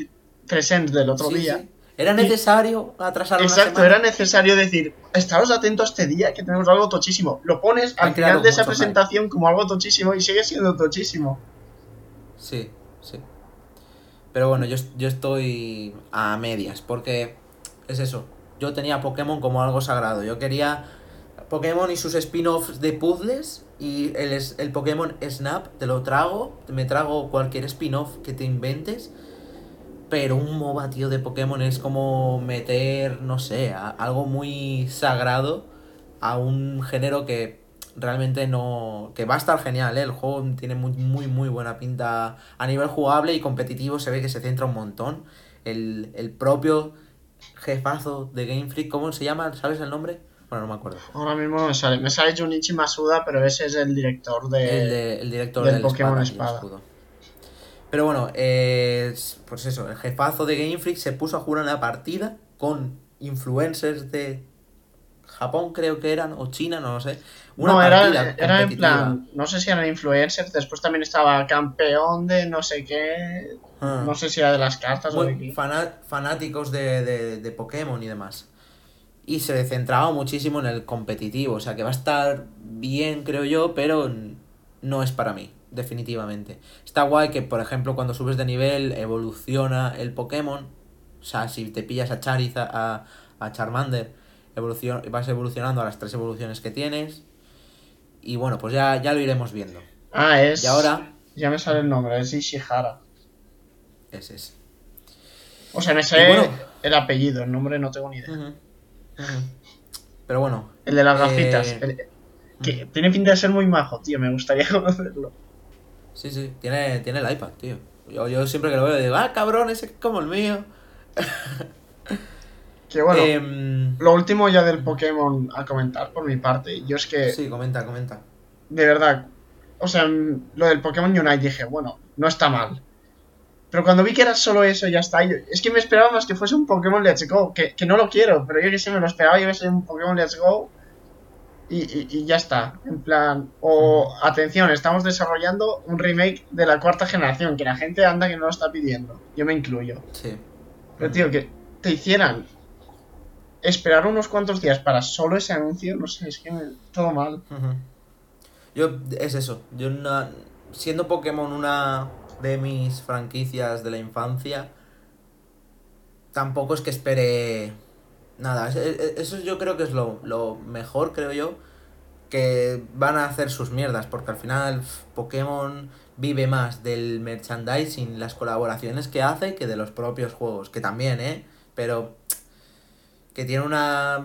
Presents del otro Sí, día. sí. Era necesario atrasar una Exacto, era necesario decir, estaros atentos este día que tenemos algo tochísimo. Lo pones al final de esa hype. presentación como algo tochísimo y sigue siendo tochísimo. Sí, sí. Pero bueno, yo, yo estoy a medias, porque es eso. Yo tenía Pokémon como algo sagrado. Yo quería Pokémon y sus spin-offs de puzzles y el, el Pokémon Snap, te lo trago, me trago cualquier spin-off que te inventes. Pero un MOBA, tío, de Pokémon es como meter, no sé, algo muy sagrado a un género que realmente no... que va a estar genial, ¿eh? El juego tiene muy, muy, muy buena pinta a nivel jugable y competitivo, se ve que se centra un montón. El, el propio jefazo de Game Freak, ¿cómo se llama? ¿Sabes el nombre? Bueno, no me acuerdo. Ahora mismo no me sale. Me sale Junichi Masuda, pero ese es el director de. el, de- el director del del, Pokémon espada. Pero bueno, eh, es- pues eso, el jefazo de Game Freak se puso a jugar una partida con influencers de Japón, creo que eran, o China, no lo sé. Una no, era, era en plan. No sé si eran influencers. Después también estaba campeón de no sé qué. Ah. No sé si era de las cartas o de qué. fanáticos de, de, de Pokémon y demás. Y se centraba muchísimo en el competitivo. O sea que va a estar bien, creo yo, pero no es para mí, definitivamente. Está guay que, por ejemplo, cuando subes de nivel, evoluciona el Pokémon. O sea, si te pillas a Charizard, a, a Charmander, evolucion- vas evolucionando a las tres evoluciones que tienes. Y bueno, pues ya, ya lo iremos viendo. Ah, es. Y ahora, Ya me sale el nombre, es Ishihara. ese es. O sea, me bueno. el apellido, el nombre no tengo ni idea. Ujú. Pero bueno, El de las gafitas. Eh, el- que tiene pinta de ser muy majo, tío. Me gustaría (laughs) conocerlo. Sí, sí, tiene, tiene el iPad, tío. Yo, yo siempre que lo veo digo, ah, cabrón, ese es como el mío. (laughs) Que bueno, Em, lo último ya del Pokémon a comentar por mi parte. Yo es que, sí, comenta, comenta. de verdad, o sea, mm, lo del Pokémon Unite dije, bueno, no está mal. Pero cuando vi que era solo eso, ya está. yo- es que me esperaba más que fuese un Pokémon Let's Go. Que, que no lo quiero, pero yo que sé, me lo esperaba y iba a ser un Pokémon Let's Go. Y, y- y ya está. En plan. O, atención, estamos desarrollando un remake de la cuarta generación. Que la gente anda que no lo está pidiendo. Yo me incluyo. Sí. Pero tío, que te hicieran esperar unos cuantos días para solo ese anuncio, no sé, es que me- todo mal. Yo, es eso. Yo, na- siendo Pokémon una de mis franquicias de la infancia, tampoco es que espere nada. Es- es- Eso yo creo que es lo, lo mejor, creo yo, que van a hacer sus mierdas, porque al final Pokémon vive más del merchandising, las colaboraciones que hace, que de los propios juegos, que también, ¿eh? Pero que tiene una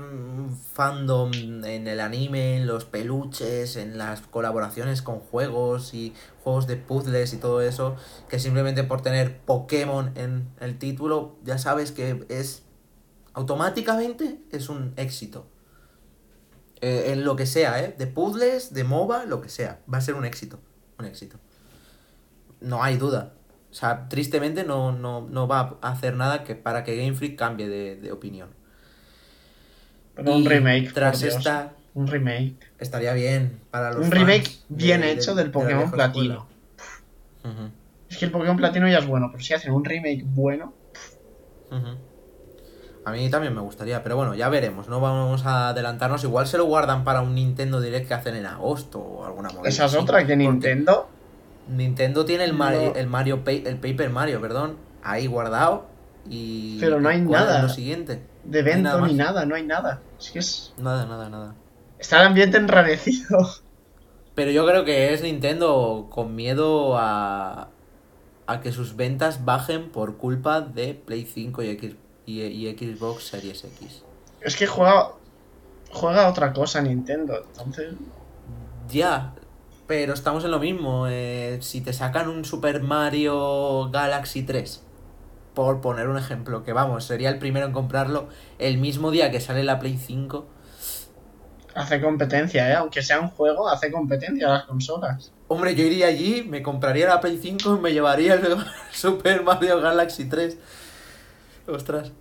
fandom en el anime, en los peluches, en las colaboraciones con juegos y juegos de puzzles y todo eso, que simplemente por tener Pokémon en el título ya sabes que es automáticamente es un éxito. Eh, en lo que sea, ¿eh? De puzzles, de MOBA, lo que sea. Va a ser un éxito. Un éxito. No hay duda. O sea, tristemente no, no, no va a hacer nada que para que Game Freak cambie de opinión. Pero un remake. Tras esta, Un remake. estaría bien para los Un remake bien de- hecho de del Pokémon Platino. Ujú, Es que el Pokémon Platino ya es bueno, pero si hacen un remake bueno. A mí también me gustaría, pero bueno, ya veremos. No vamos a adelantarnos. Igual se lo guardan para un Nintendo Direct que hacen en agosto o alguna movida Esa es otra que Nintendo. Nintendo tiene el Mario, el Mario el Paper Mario, perdón, ahí guardado y Pero no hay ¿cuál es nada. lo siguiente. De evento nada ni nada, no hay nada. Es que es. Nada, nada, nada. Está el ambiente enrarecido. Pero yo creo que es Nintendo con miedo a, a que sus ventas bajen por culpa de Play 5 y, X, y, y Xbox Series X. Es que juega. Juega otra cosa Nintendo. Entonces. Ya, pero estamos en lo mismo. eh, si te sacan un Super Mario Galaxy 3, por poner un ejemplo, que vamos, sería el primero en comprarlo el mismo día que sale la Play 5. Hace competencia, ¿eh? Aunque sea un juego, hace competencia a las consolas. Hombre, yo iría allí, me compraría la Play 5 y me llevaría el (laughs) Super Mario Galaxy 3. Ostras.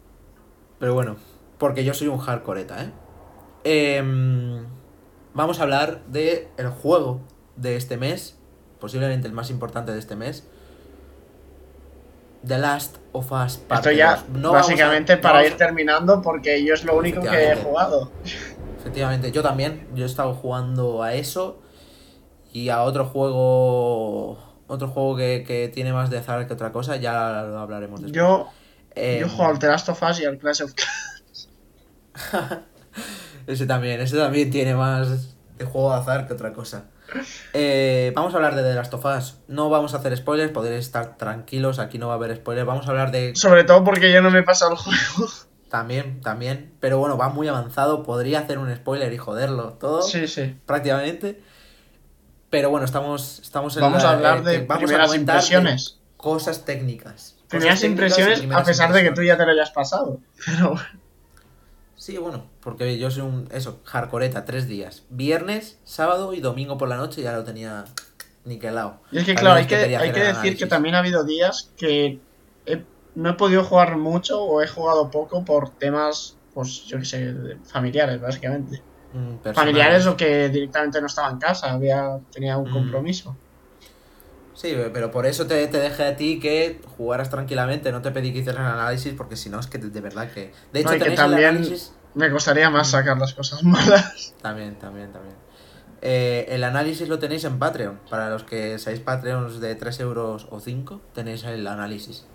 Pero bueno, porque yo soy un hardcoreta, ¿eh? Em, vamos a hablar de el juego de este mes, posiblemente el más importante de este mes. The Last of Us Esto ya, 2. No a- básicamente, no para ir a- terminando, porque yo es lo único que he jugado. Efectivamente, yo también. Yo he estado jugando a eso y a otro juego. Otro juego que, que tiene más de azar que otra cosa, ya lo hablaremos después. Yo, Eh, yo he jugado al The Last of Us y al Clash of Clans. (laughs) ese también, ese también tiene más de juego de azar que otra cosa. Eh, vamos a hablar de The Last of Us. No vamos a hacer spoilers, podéis estar tranquilos, aquí no va a haber spoilers. Vamos a hablar de... Sobre todo porque yo no me he pasado el juego. También, también. Pero bueno, va muy avanzado. Podría hacer un spoiler y joderlo todo. Sí, sí. Prácticamente. Pero bueno, estamos, estamos en Vamos la- a hablar eh, de a primeras de impresiones. Cosas técnicas. Primeras Cosas técnicas y impresiones, a primeras pesar de que tú ya te lo hayas pasado. Pero bueno. Sí, bueno, porque yo soy un. Eso, hardcoreta, tres días. Viernes, sábado y domingo por la noche ya lo tenía niquelado. Y es que, claro, hay que, hay decir que también ha habido días que he- no he podido jugar mucho o he jugado poco por temas, pues yo qué sé, familiares, básicamente. Mm. Familiares o que directamente no estaba en casa, había tenía un Mm. compromiso. Sí, pero por eso te, te dejé a ti que jugaras tranquilamente. No te pedí que hicieras el análisis porque si no es que de, de verdad que. De hecho, No, y que tenéis el también- análisis. Me costaría más Mm. sacar las cosas (laughs) malas. También, también, también. Eh, el análisis lo tenéis en Patreon. Para los que seáis Patreons de 3 euros o 5, tenéis el análisis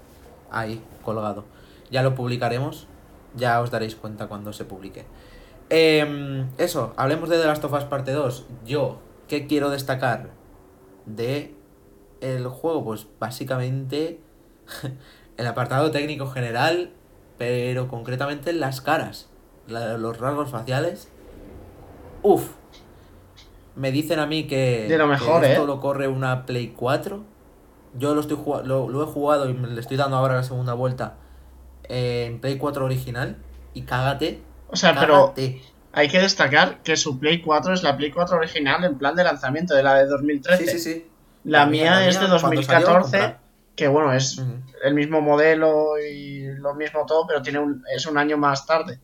ahí colgado. Ya lo publicaremos. Ya os daréis cuenta cuando se publique. Em, eso, hablemos de The Last of Us Parte 2. Yo, ¿qué quiero destacar de el juego? Pues básicamente (laughs) el apartado técnico general, pero concretamente las caras, la- los rasgos faciales. Uf. Me dicen a mí que, De lo que mejor, esto ¿eh? lo corre una Play 4. Yo lo estoy lo, lo he jugado y me le estoy dando ahora la segunda vuelta eh, en Play 4 original y cágate. O sea, pero hay que destacar que su Play 4 es la Play 4 original en plan de lanzamiento de la de 2013. Sí, sí, sí. La, La mía, es de mía, cuando salió, la 2014, compré. que bueno, es el mismo modelo y lo mismo todo, pero tiene un, es un año más tarde.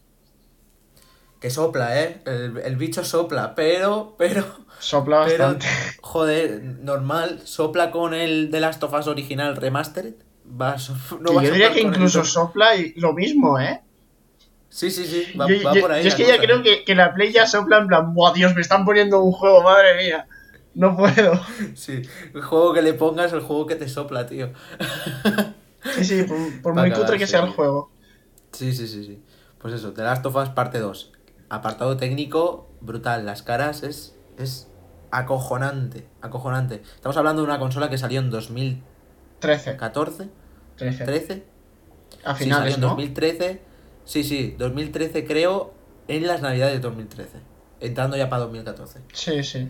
Que sopla, ¿eh? El, el bicho sopla, pero, pero, Sopla pero, bastante. joder, normal, sopla con el The Last of Us original remastered. Va a so- (laughs) no va a yo diría que el incluso sopla y lo mismo, ¿eh? Sí, sí, sí, va, yo, va yo- por ahí. yo es que ya creo que, que la Play ya sopla en plan, ¡buah, Dios, me están poniendo un juego, madre mía! No puedo. (laughs) Sí, el juego que le pongas, el juego que te sopla, tío. (laughs) Sí, sí, por, muy cutre cagarse, que sea el juego. Sí, sí, sí, sí. Pues eso, The Last of Us parte 2. Apartado técnico, brutal. Las caras es, es acojonante, acojonante. Estamos hablando de una consola que salió en 2014, 13. 13. 13. A Sí, finales, salió en ¿no? 2013. Sí, sí, 2013 creo, en las navidades de 2013. Entrando ya para 2014. Sí, sí.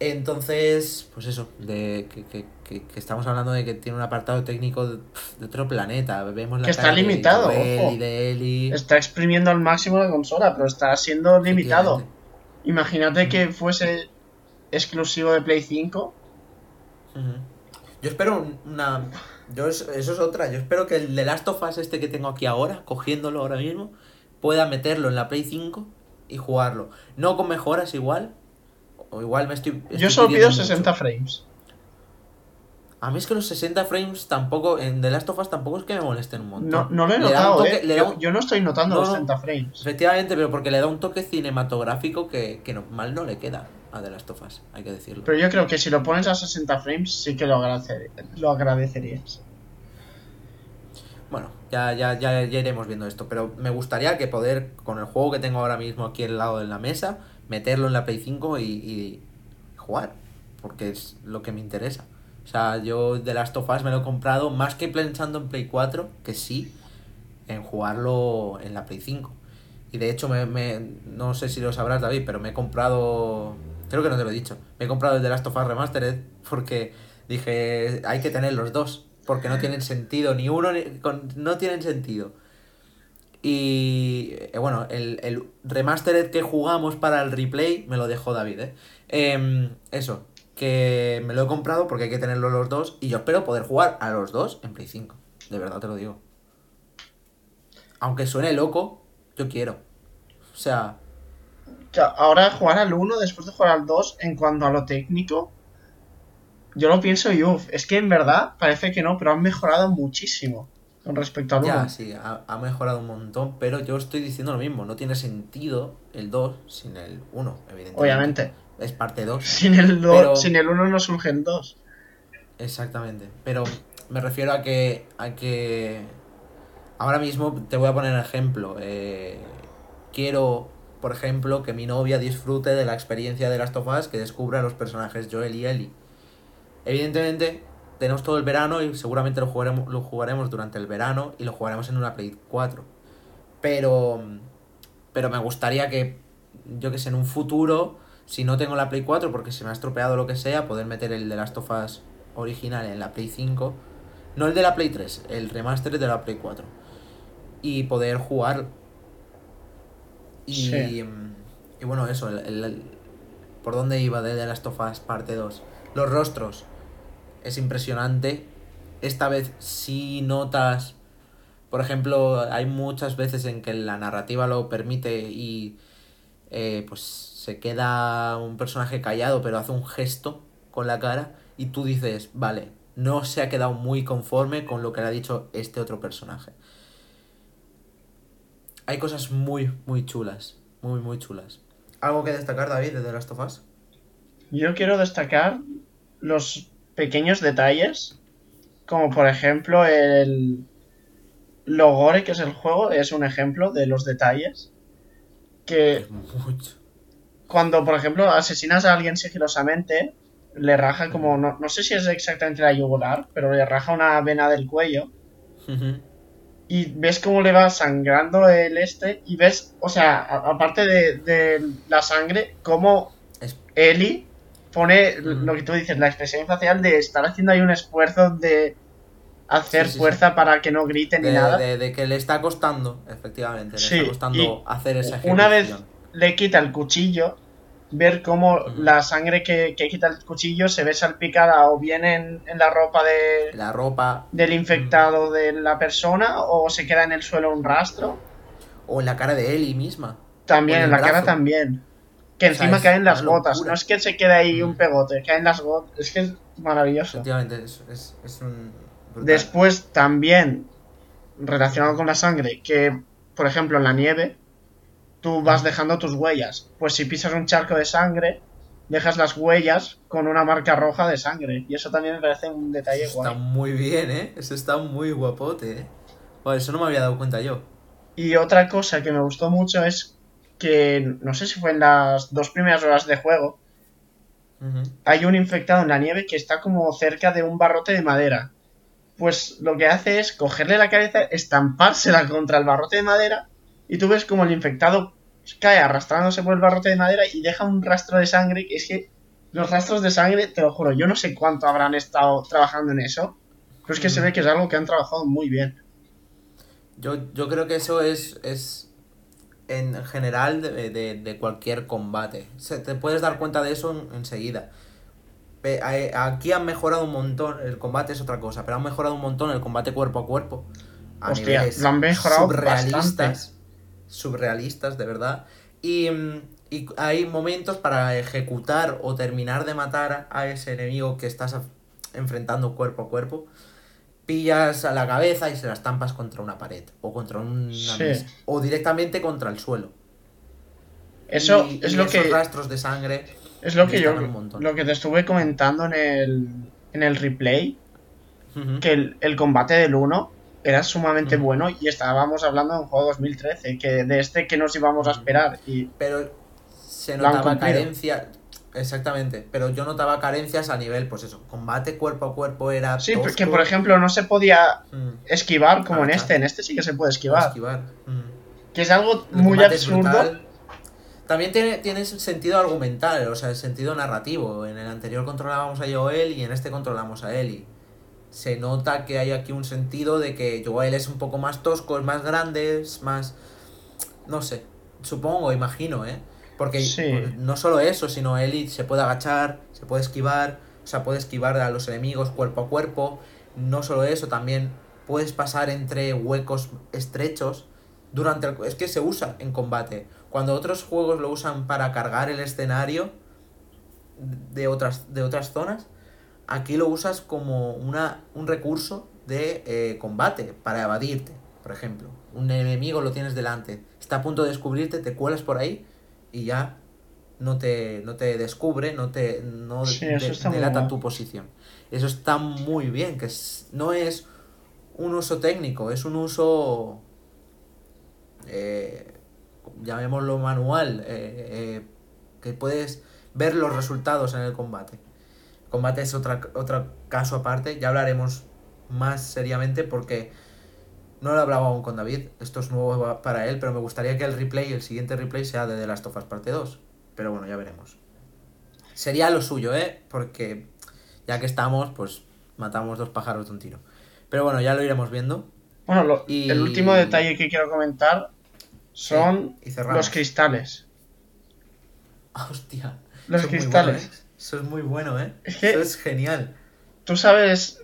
Entonces, pues eso, de que, que, que, que estamos hablando de que tiene un apartado técnico de, de otro planeta. Vemos la Que está de limitado, ojo. de. Está exprimiendo al máximo la consola, pero está siendo limitado. Imagínate que fuese exclusivo de Play 5. Ujú. Yo espero un- una. Yo es- eso es otra. Yo espero que el The Last of Us este que tengo aquí ahora, cogiéndolo ahora mismo, pueda meterlo en la Play 5 y jugarlo. No con mejoras igual. O igual me estoy. Yo estoy solo pido pidiendo 60 mucho. frames. A mí es que los 60 frames tampoco. En The Last of Us tampoco es que me molesten un montón. No, no lo he Le notado, toque- ¿eh? Yo, un- yo no estoy notando No, los no. 60 frames. Efectivamente, pero porque le da un toque cinematográfico que, que no- mal no le queda a The Last of Us, hay que decirlo. Pero yo creo que si lo pones a 60 frames, sí que lo, agradecer- lo agradecerías. Bueno, ya, ya, ya, ya iremos viendo esto, pero me gustaría que poder, con el juego que tengo ahora mismo aquí al lado de la mesa, meterlo en la Play 5 y, y jugar, porque es lo que me interesa. Sea, yo de Last of Us me lo he comprado más que pensando en Play 4, que sí, en jugarlo en la Play 5. Y de hecho, me, no sé si lo sabrás, David, pero me he comprado, creo que no te lo he dicho, me he comprado el de Last of Us Remastered porque dije, hay que tener los dos, porque no tienen sentido, ni uno, ni- con- no tienen sentido. Y eh, bueno, el, el remastered que jugamos para el replay me lo dejó David, ¿eh? Em, eso, que me lo he comprado porque hay que tenerlo los dos y yo espero poder jugar a los dos en Play 5. De verdad te lo digo. Aunque suene loco, yo quiero. O sea, Ahora jugar al 1 después de jugar al 2, en cuanto a lo técnico, yo lo pienso y uff, es que en verdad parece que no, pero han mejorado muchísimo con respecto al 1. ya, sí, ha, ha mejorado un montón, pero yo estoy diciendo lo mismo. No tiene sentido el 2 sin el 1, evidentemente. Obviamente. Es parte 2. Sin el, do- Pero- sin el 1 no surge el 2. Exactamente. Pero me refiero a que. a que. Ahora mismo te voy a poner ejemplo. eh, quiero, por ejemplo, que mi novia disfrute de la experiencia de Last of Us, que descubra a los personajes Joel y Ellie. Evidentemente, tenemos todo el verano y seguramente lo jugaremos, lo jugaremos durante el verano y lo jugaremos en una Play 4. Pero, pero me gustaría que, yo que sé, en un futuro, si no tengo la Play 4 porque se me ha estropeado lo que sea, poder meter el de Last of Us original en la Play 5. No el de la Play 3, el remaster de la Play 4. Y poder jugar. Y, Sí. y bueno, eso, el, el- el- por dónde iba de The Last of Us parte 2. Los rostros. Es impresionante. Esta vez sí notas. Por ejemplo, hay muchas veces en que la narrativa lo permite y eh, pues se queda un personaje callado pero hace un gesto con la cara y tú dices, vale, no se ha quedado muy conforme con lo que le ha dicho este otro personaje. Hay cosas muy, muy chulas, muy, muy chulas. ¿Algo que destacar, David, de The Last of Us? Yo quiero destacar los pequeños detalles, como por ejemplo el Logore, que es el juego, es un ejemplo de los detalles. Que Es mucho. Cuando, por ejemplo, asesinas a alguien sigilosamente, le raja como, no, no sé si es exactamente la yugular, pero le raja una vena del cuello y ves cómo le va sangrando el este y ves, o sea, a- aparte de, de la sangre, cómo Es- Eli pone lo que tú dices, la expresión facial de estar haciendo ahí un esfuerzo de hacer Sí, sí, fuerza para que no grite ni nada. de- de que le está costando, efectivamente, le Sí, está costando y hacer esa ejecución. Una vez le quita el cuchillo, ver cómo la sangre que, que quita el cuchillo se ve salpicada o bien en, en la ropa de, La ropa del infectado de la persona o se queda en el suelo un rastro. o en la cara de Ellie misma. También, en la cara también. Que O encima caen las gotas. No es que se quede ahí un pegote, caen las gotas. Es que es maravilloso. Efectivamente, es, es, es un... brutal. Después también, relacionado con la sangre, que por ejemplo en la nieve, tú vas dejando tus huellas. Pues si pisas un charco de sangre, dejas las huellas con una marca roja de sangre. Y eso también me parece un detalle Eso está guay. muy bien, ¿eh? Eso está muy guapote, ¿eh? Bueno, eso no me había dado cuenta yo. Y otra cosa que me gustó mucho es que, no sé si fue en las dos primeras horas de juego, hay un infectado en la nieve que está como cerca de un barrote de madera. Pues lo que hace es cogerle la cabeza, estampársela contra el barrote de madera y tú ves como el infectado cae arrastrándose por el barrote de madera y deja un rastro de sangre que es que los rastros de sangre, te lo juro, yo no sé cuánto habrán estado trabajando en eso, pero es que se ve que es algo que han trabajado muy bien. Yo, yo creo que eso es, es en general de, de- de cualquier combate. Se, te puedes dar cuenta de eso en- enseguida. Aquí han mejorado un montón, el combate es otra cosa, pero han mejorado un montón el combate cuerpo a cuerpo. A Hostia, lo han mejorado bastante. Surrealistas, de verdad. Y, mm, y hay momentos para ejecutar o terminar de matar a ese enemigo que estás enfrentando cuerpo a cuerpo. Pillas a la cabeza y se la estampas contra una pared o contra una Sí. mesa o directamente contra el suelo. Eso Y- es y lo esos que rastros de sangre es lo que yo lo que te estuve comentando en el en el replay que el, el combate del 1 era sumamente bueno y estábamos hablando de un juego 2013, que de este que nos íbamos a esperar. Y pero se notaba carencia exactamente pero yo notaba carencias a nivel pues eso combate cuerpo a cuerpo era sí, tosco. porque por ejemplo no se podía Mm, esquivar como en Agachar. este, en este sí que se puede esquivar. esquivar. Mm. Que es algo El muy absurdo. brutal. También tiene, tiene sentido argumental, o sea, el sentido narrativo. En el anterior controlábamos a Joel y en este controlamos a Ellie. Se nota que hay aquí un sentido de que Joel es un poco más tosco, es más grande, es más... No sé, supongo, imagino, ¿eh? Porque Sí. no solo eso, sino Ellie se puede agachar, se puede esquivar, o sea, puede esquivar a los enemigos cuerpo a cuerpo. No solo eso, también puedes pasar entre huecos estrechos durante el... Es que se usa en combate. Cuando otros juegos lo usan para cargar el escenario de otras, de otras zonas, aquí lo usas como una, un recurso de eh, combate para evadirte, por ejemplo. Un enemigo lo tienes delante, está a punto de descubrirte, te cuelas por ahí y ya no te, no te descubre, no te no Sí, de- delata tu posición. Eso está muy bien, que es- no es un uso técnico, es un uso eh, llamémoslo manual, eh, que puedes ver los resultados en el combate. Combate es otra, otro caso aparte, ya hablaremos más seriamente porque no lo he hablado aún con David, esto es nuevo para él, pero me gustaría que el replay, el siguiente replay sea de The Last of Us parte 2. Pero bueno, ya veremos. Sería lo suyo, ¿eh? Porque ya que estamos, pues matamos dos pájaros de un tiro. Pero bueno, ya lo iremos viendo. Bueno, lo- Y- el último detalle que quiero comentar son los cristales. (laughs) Hostia. Los cristales. Eso es muy bueno, ¿eh? Es que- Eso es genial. Tú sabes,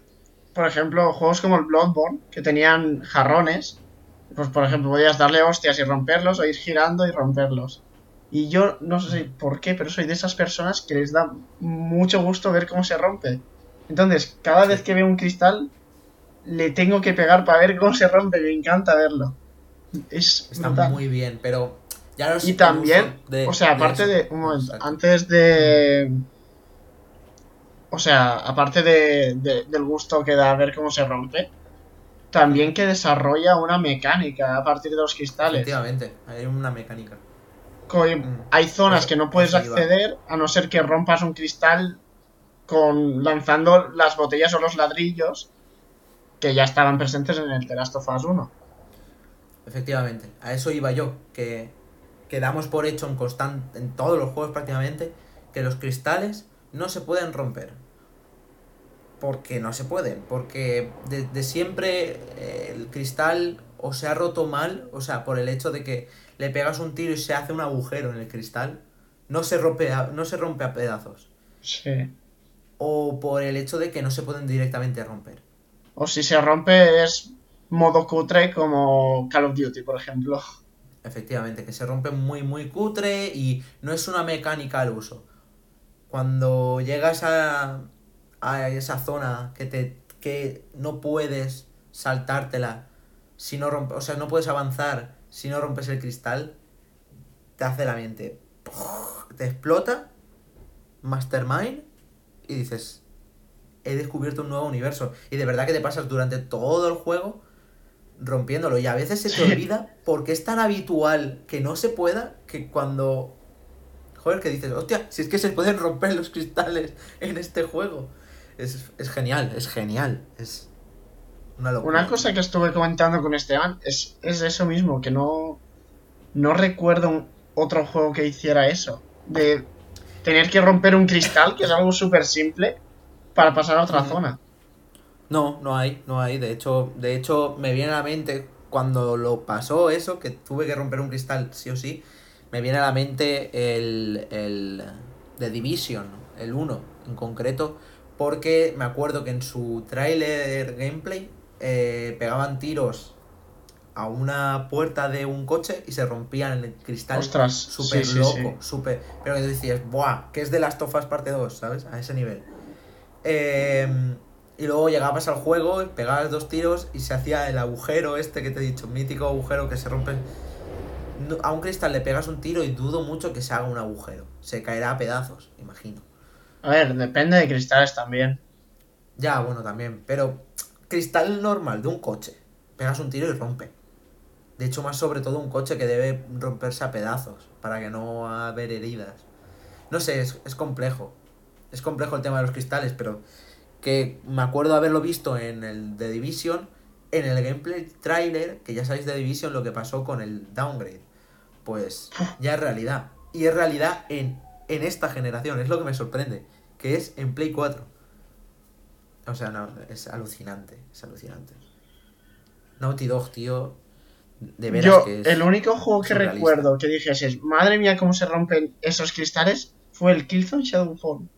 por ejemplo, juegos como el Bloodborne, que tenían jarrones, pues por ejemplo podías darle hostias y romperlos o ir girando y romperlos. Y yo no sé por qué, pero soy de esas personas que les da mucho gusto ver cómo se rompe. Entonces, cada vez que veo un cristal, le tengo que pegar para ver cómo se rompe, me encanta verlo. Es Está brutal. muy bien, pero ya Y también, de- o sea, aparte de, un momento, Exacto. antes de, o sea, aparte de, de- del gusto que da ver cómo se rompe, también que desarrolla una mecánica a partir de los cristales. Efectivamente, hay una mecánica. Mm. Hay zonas Eso- que no puedes iba. acceder a no ser que rompas un cristal con lanzando las botellas o los ladrillos que ya estaban presentes en el The Last of Us 1. Efectivamente, a eso iba yo, que, que damos por hecho en constan- en todos los juegos prácticamente que los cristales no se pueden romper. Porque no se pueden, porque desde siempre eh, el cristal o se ha roto mal, o sea, por el hecho de que le pegas un tiro y se hace un agujero en el cristal, no se rompe a, no se rompe a pedazos. Sí. O por el hecho de que no se pueden directamente romper. O si se rompe es modo cutre como Call of Duty, por ejemplo. Efectivamente, que se rompe muy, muy cutre y no es una mecánica al uso. Cuando llegas a, a esa zona que te que no puedes saltártela si no rompes, o sea, no puedes avanzar si no rompes el cristal, te hace la mente, te explota, Mastermind, y dices, he descubierto un nuevo universo. Y de verdad que te pasas durante todo el juego rompiéndolo. Y a veces se te olvida porque es tan habitual que no se pueda que cuando... Joder, que dices, hostia, si es que se pueden romper los cristales en este juego. Es, es genial, es genial. Es una locura. Una cosa que estuve comentando con Esteban es, es eso mismo, que no, no recuerdo un- otro juego que hiciera eso. De tener que romper un cristal, que es algo súper simple, para pasar a otra zona. No, no hay, no hay. De hecho, de hecho, me viene a la mente cuando lo pasó eso, que tuve que romper un cristal sí o sí, me viene a la mente el, el The Division, el 1 en concreto, porque me acuerdo que en su tráiler gameplay eh, pegaban tiros a una puerta de un coche y se rompían el cristal Ostras, súper sí, loco, sí. súper... Pero que tú decías, ¡buah! Que es de Last of Us parte 2, ¿sabes? A ese nivel. Eh, y luego llegabas al juego, pegabas dos tiros y se hacía el agujero este que te he dicho, mítico agujero que se rompe. No- A un cristal le pegas un tiro y dudo mucho que se haga un agujero. Se caerá a pedazos, imagino. A ver, depende de cristales también. Ya, bueno, también. Pero cristal normal de un coche. Pegas un tiro y rompe. De hecho, más sobre todo un coche que debe romperse a pedazos para que no haber heridas. No sé, es, es complejo. Es complejo el tema de los cristales, pero que me acuerdo haberlo visto en el The Division, en el gameplay trailer, que ya sabéis de Division lo que pasó con el downgrade. Pues ya es realidad. Y es realidad en, en esta generación, es lo que me sorprende, que es en Play 4. O sea, no, es alucinante, es alucinante. Naughty Dog, tío, de veras Yo, que es... el único juego que surrealista. recuerdo que dijese, madre mía, cómo se rompen esos cristales, fue el Killzone Shadowfall.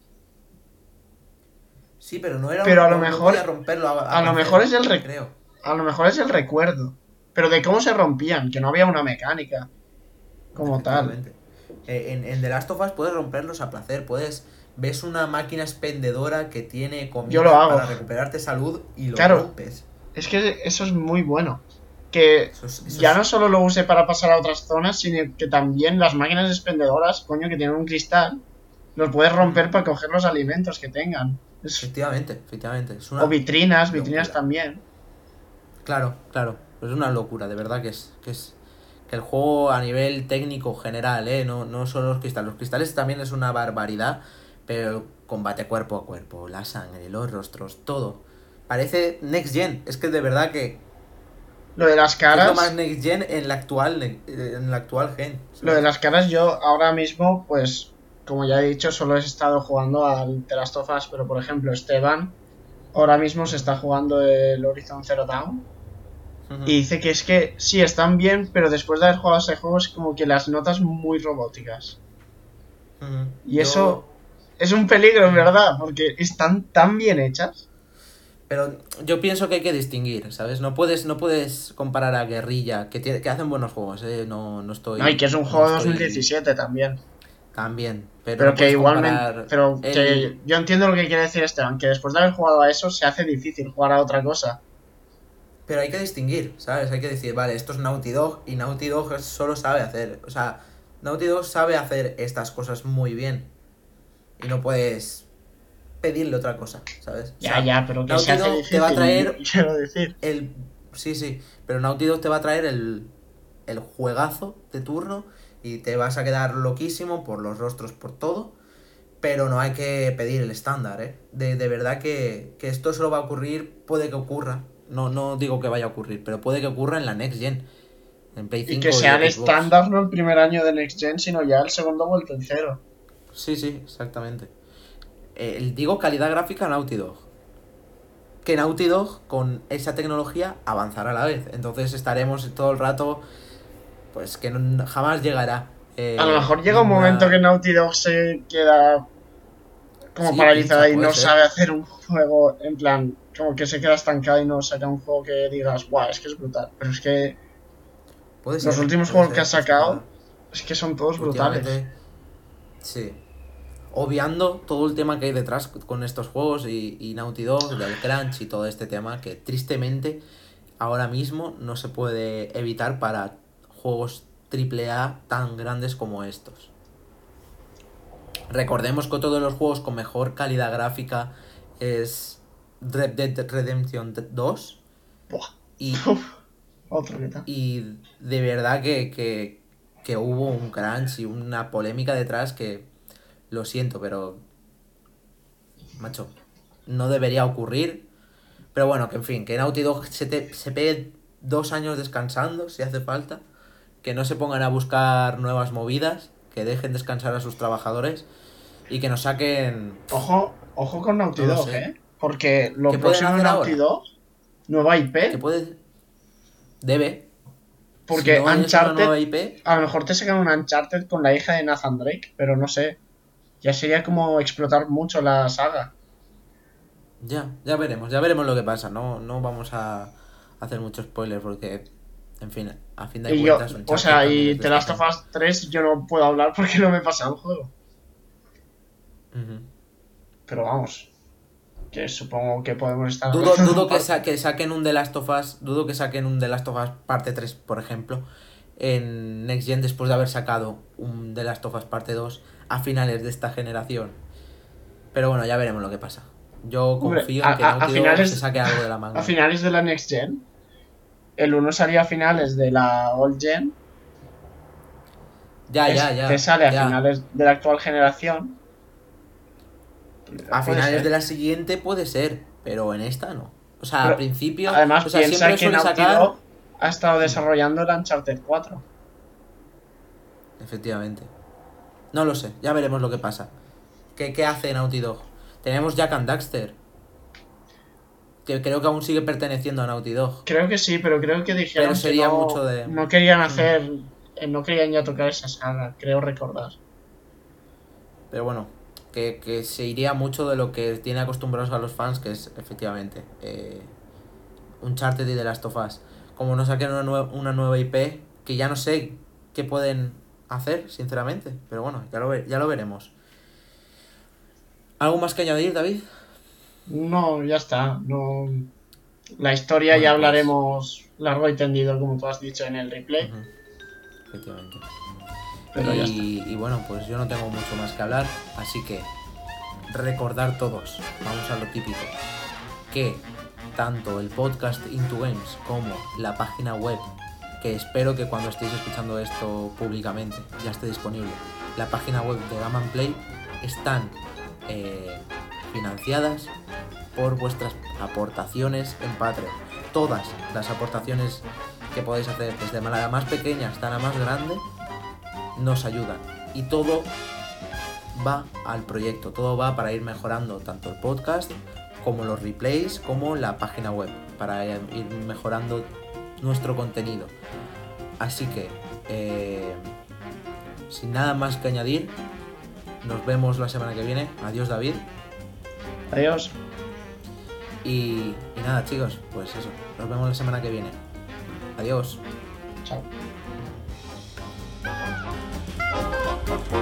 Sí, pero no era Pero a lo mejor- romperlo a, a lo mejor es el rec- creo. A lo mejor es el recuerdo. Pero de cómo se rompían, que no había una mecánica. Como tal. Eh, en, en The Last of Us puedes romperlos a placer, puedes ves una máquina expendedora que tiene comida Yo lo hago. para recuperarte salud y lo Claro. rompes. Es que eso es muy bueno. Que Eso es- eso ya es- no solo lo use para pasar a otras zonas, sino que también las máquinas expendedoras, coño, que tienen un cristal, los puedes romper para coger los alimentos que tengan. Es- Efectivamente, efectivamente. Es una... O vitrinas, vitrinas también. Claro, claro. Es una locura, de verdad que es, que es, que el juego a nivel técnico general, ¿eh? No, no solo los cristales. Los cristales también es una barbaridad, pero combate cuerpo a cuerpo, la sangre, los rostros, todo. Parece Next Gen. Es que de verdad que Lo de las es caras. lo más Next Gen en la actual, en la actual Gen. Lo de las caras, yo ahora mismo, pues, como ya he dicho, solo he estado jugando al The Last of Us, pero por ejemplo, Esteban ahora mismo se está jugando el Horizon Zero Dawn Y dice que es que sí están bien, pero después de haber jugado ese juego es como que las notas muy robóticas. Y Yo- eso es un peligro, en verdad, porque están tan bien hechas. Pero yo pienso que hay que distinguir, ¿sabes? No puedes, no puedes comparar a Guerrilla, que, tiene, que hacen buenos juegos, ¿eh? No, no estoy... No, y que es un no juego de estoy- 2017 también. También, pero, Pero no que igualmente. Pero el- que yo entiendo lo que quiere decir Esteban, que después de haber jugado a eso se hace difícil jugar a otra cosa. Pero hay que distinguir, ¿sabes? Hay que decir, vale, esto es Naughty Dog y Naughty Dog solo sabe hacer, o sea, Naughty Dog sabe hacer estas cosas muy bien. Y no puedes pedirle otra cosa, ¿sabes? O Ya, sea, ya, pero que Naughty Dog te va a traer- Quiero decir. El, sí, sí, pero Naughty Dog te va a traer el, el juegazo de turno y te vas a quedar loquísimo por los rostros, por todo. Pero no hay que pedir el estándar, ¿eh? De, de verdad que, que esto solo va a ocurrir, puede que ocurra. No, no digo que vaya a ocurrir, pero puede que ocurra en la Next Gen. En Play 5 Y que sea el Xbox. estándar no el primer año de Next Gen, sino ya el segundo o el tercero. Sí, sí, exactamente. Eh, digo calidad gráfica Naughty Dog. Que Naughty Dog con esa tecnología avanzará a la vez. Entonces estaremos todo el rato. Pues que no- jamás llegará. eh, A lo mejor llega un momento que Naughty Dog se queda como Sí, paralizada y no ser. sabe hacer un juego en plan, como que se queda estancada y no saca un juego que digas, guau, es que es brutal. Pero es que Puede los ser, últimos juegos ser, que ha sacado, es que son todos brutales. Sí. Obviando todo el tema que hay detrás con estos juegos y, y Naughty Dog, del crunch y todo este tema que tristemente ahora mismo no se puede evitar para juegos AAA tan grandes como estos. Recordemos que otro de los juegos con mejor calidad gráfica es Red Dead Redemption 2 Buah. y (laughs) otro y de verdad que, que, que hubo un crunch y una polémica detrás que lo siento, pero macho, no debería ocurrir. Pero bueno, que en fin, que Naughty Dog se, te- se pegue dos años descansando si hace falta, que no se pongan a buscar nuevas movidas, que dejen descansar a sus trabajadores y que nos saquen... Ojo, ojo con Naughty Dog. ¿eh? Porque lo ¿Qué pueden próximo hacer Naughty ahora? Dog, nueva que IP, puede... Debe. porque si no Uncharted, IP, a lo mejor te sacan un Uncharted con la hija de Nathan Drake, pero no sé. Ya sería como explotar mucho la saga. Ya, ya veremos, ya veremos lo que pasa. No, no vamos a hacer mucho spoiler porque, en fin, a fin de Y yo, cuentas... o sea, y The Last of Us 3 yo no puedo hablar (laughs) porque no me he pasado el juego. Pero vamos, que supongo que podemos estar... Dudo, dudo que, sa- que saquen un The Last of Us, dudo que saquen un The Last of Us parte 3, por ejemplo, en Next Gen después de haber sacado un The Last of Us parte 2 a finales de esta generación. Pero bueno, ya veremos lo que pasa. Yo confío a- en que a- a Naughty Dog finales- se saque algo de la manga. A finales de la Next Gen. El 1 salía a finales de la Old Gen. Ya, es- ya, ya. Que sale a ya. finales de la actual generación. A finales ser. de la siguiente puede ser, pero en esta no. O sea, Pero, al principio. Además, o sea, piensa siempre que suele Naughty sacar. Dog ha estado desarrollando el Uncharted 4. Efectivamente. No lo sé, ya veremos lo que pasa. ¿Qué, qué hace Naughty Dog? Tenemos Jack and Daxter. Que creo que aún sigue perteneciendo a Naughty Dog. Creo que sí, pero creo que dijeron Pero sería que no, mucho de- no querían hacer... eh, No querían ya tocar esa saga, creo recordar. Pero bueno, que, que se iría mucho de lo que tiene acostumbrados a los fans, que es efectivamente eh, Uncharted y The Last of Us. Como no saquen una, nue- una nueva IP, que ya no sé qué pueden hacer, sinceramente. Pero bueno, ya lo, ya lo veremos. ¿Algo más que añadir, David? No, ya está. No... La historia Bueno, ya pues- hablaremos largo y tendido, como tú has dicho en el replay. Efectivamente. Pero ya está. y, y bueno, pues yo no tengo mucho más que hablar, así que recordar todos, vamos a lo típico, que tanto el podcast Into Games como la página web que espero que cuando estéis escuchando esto públicamente ya esté disponible. La página web de Gaman Play están eh, financiadas por vuestras aportaciones en Patreon. Todas las aportaciones que podéis hacer, desde la más pequeña hasta la más grande, nos ayudan. Y todo va al proyecto, todo va para ir mejorando tanto el podcast como los replays, como la página web, para ir mejorando nuestro contenido. Así que, eh, sin nada más que añadir, nos vemos la semana que viene. Adiós David. Adiós. Y, y nada chicos, pues eso, nos vemos la semana que viene. Adiós. Chao. Bye.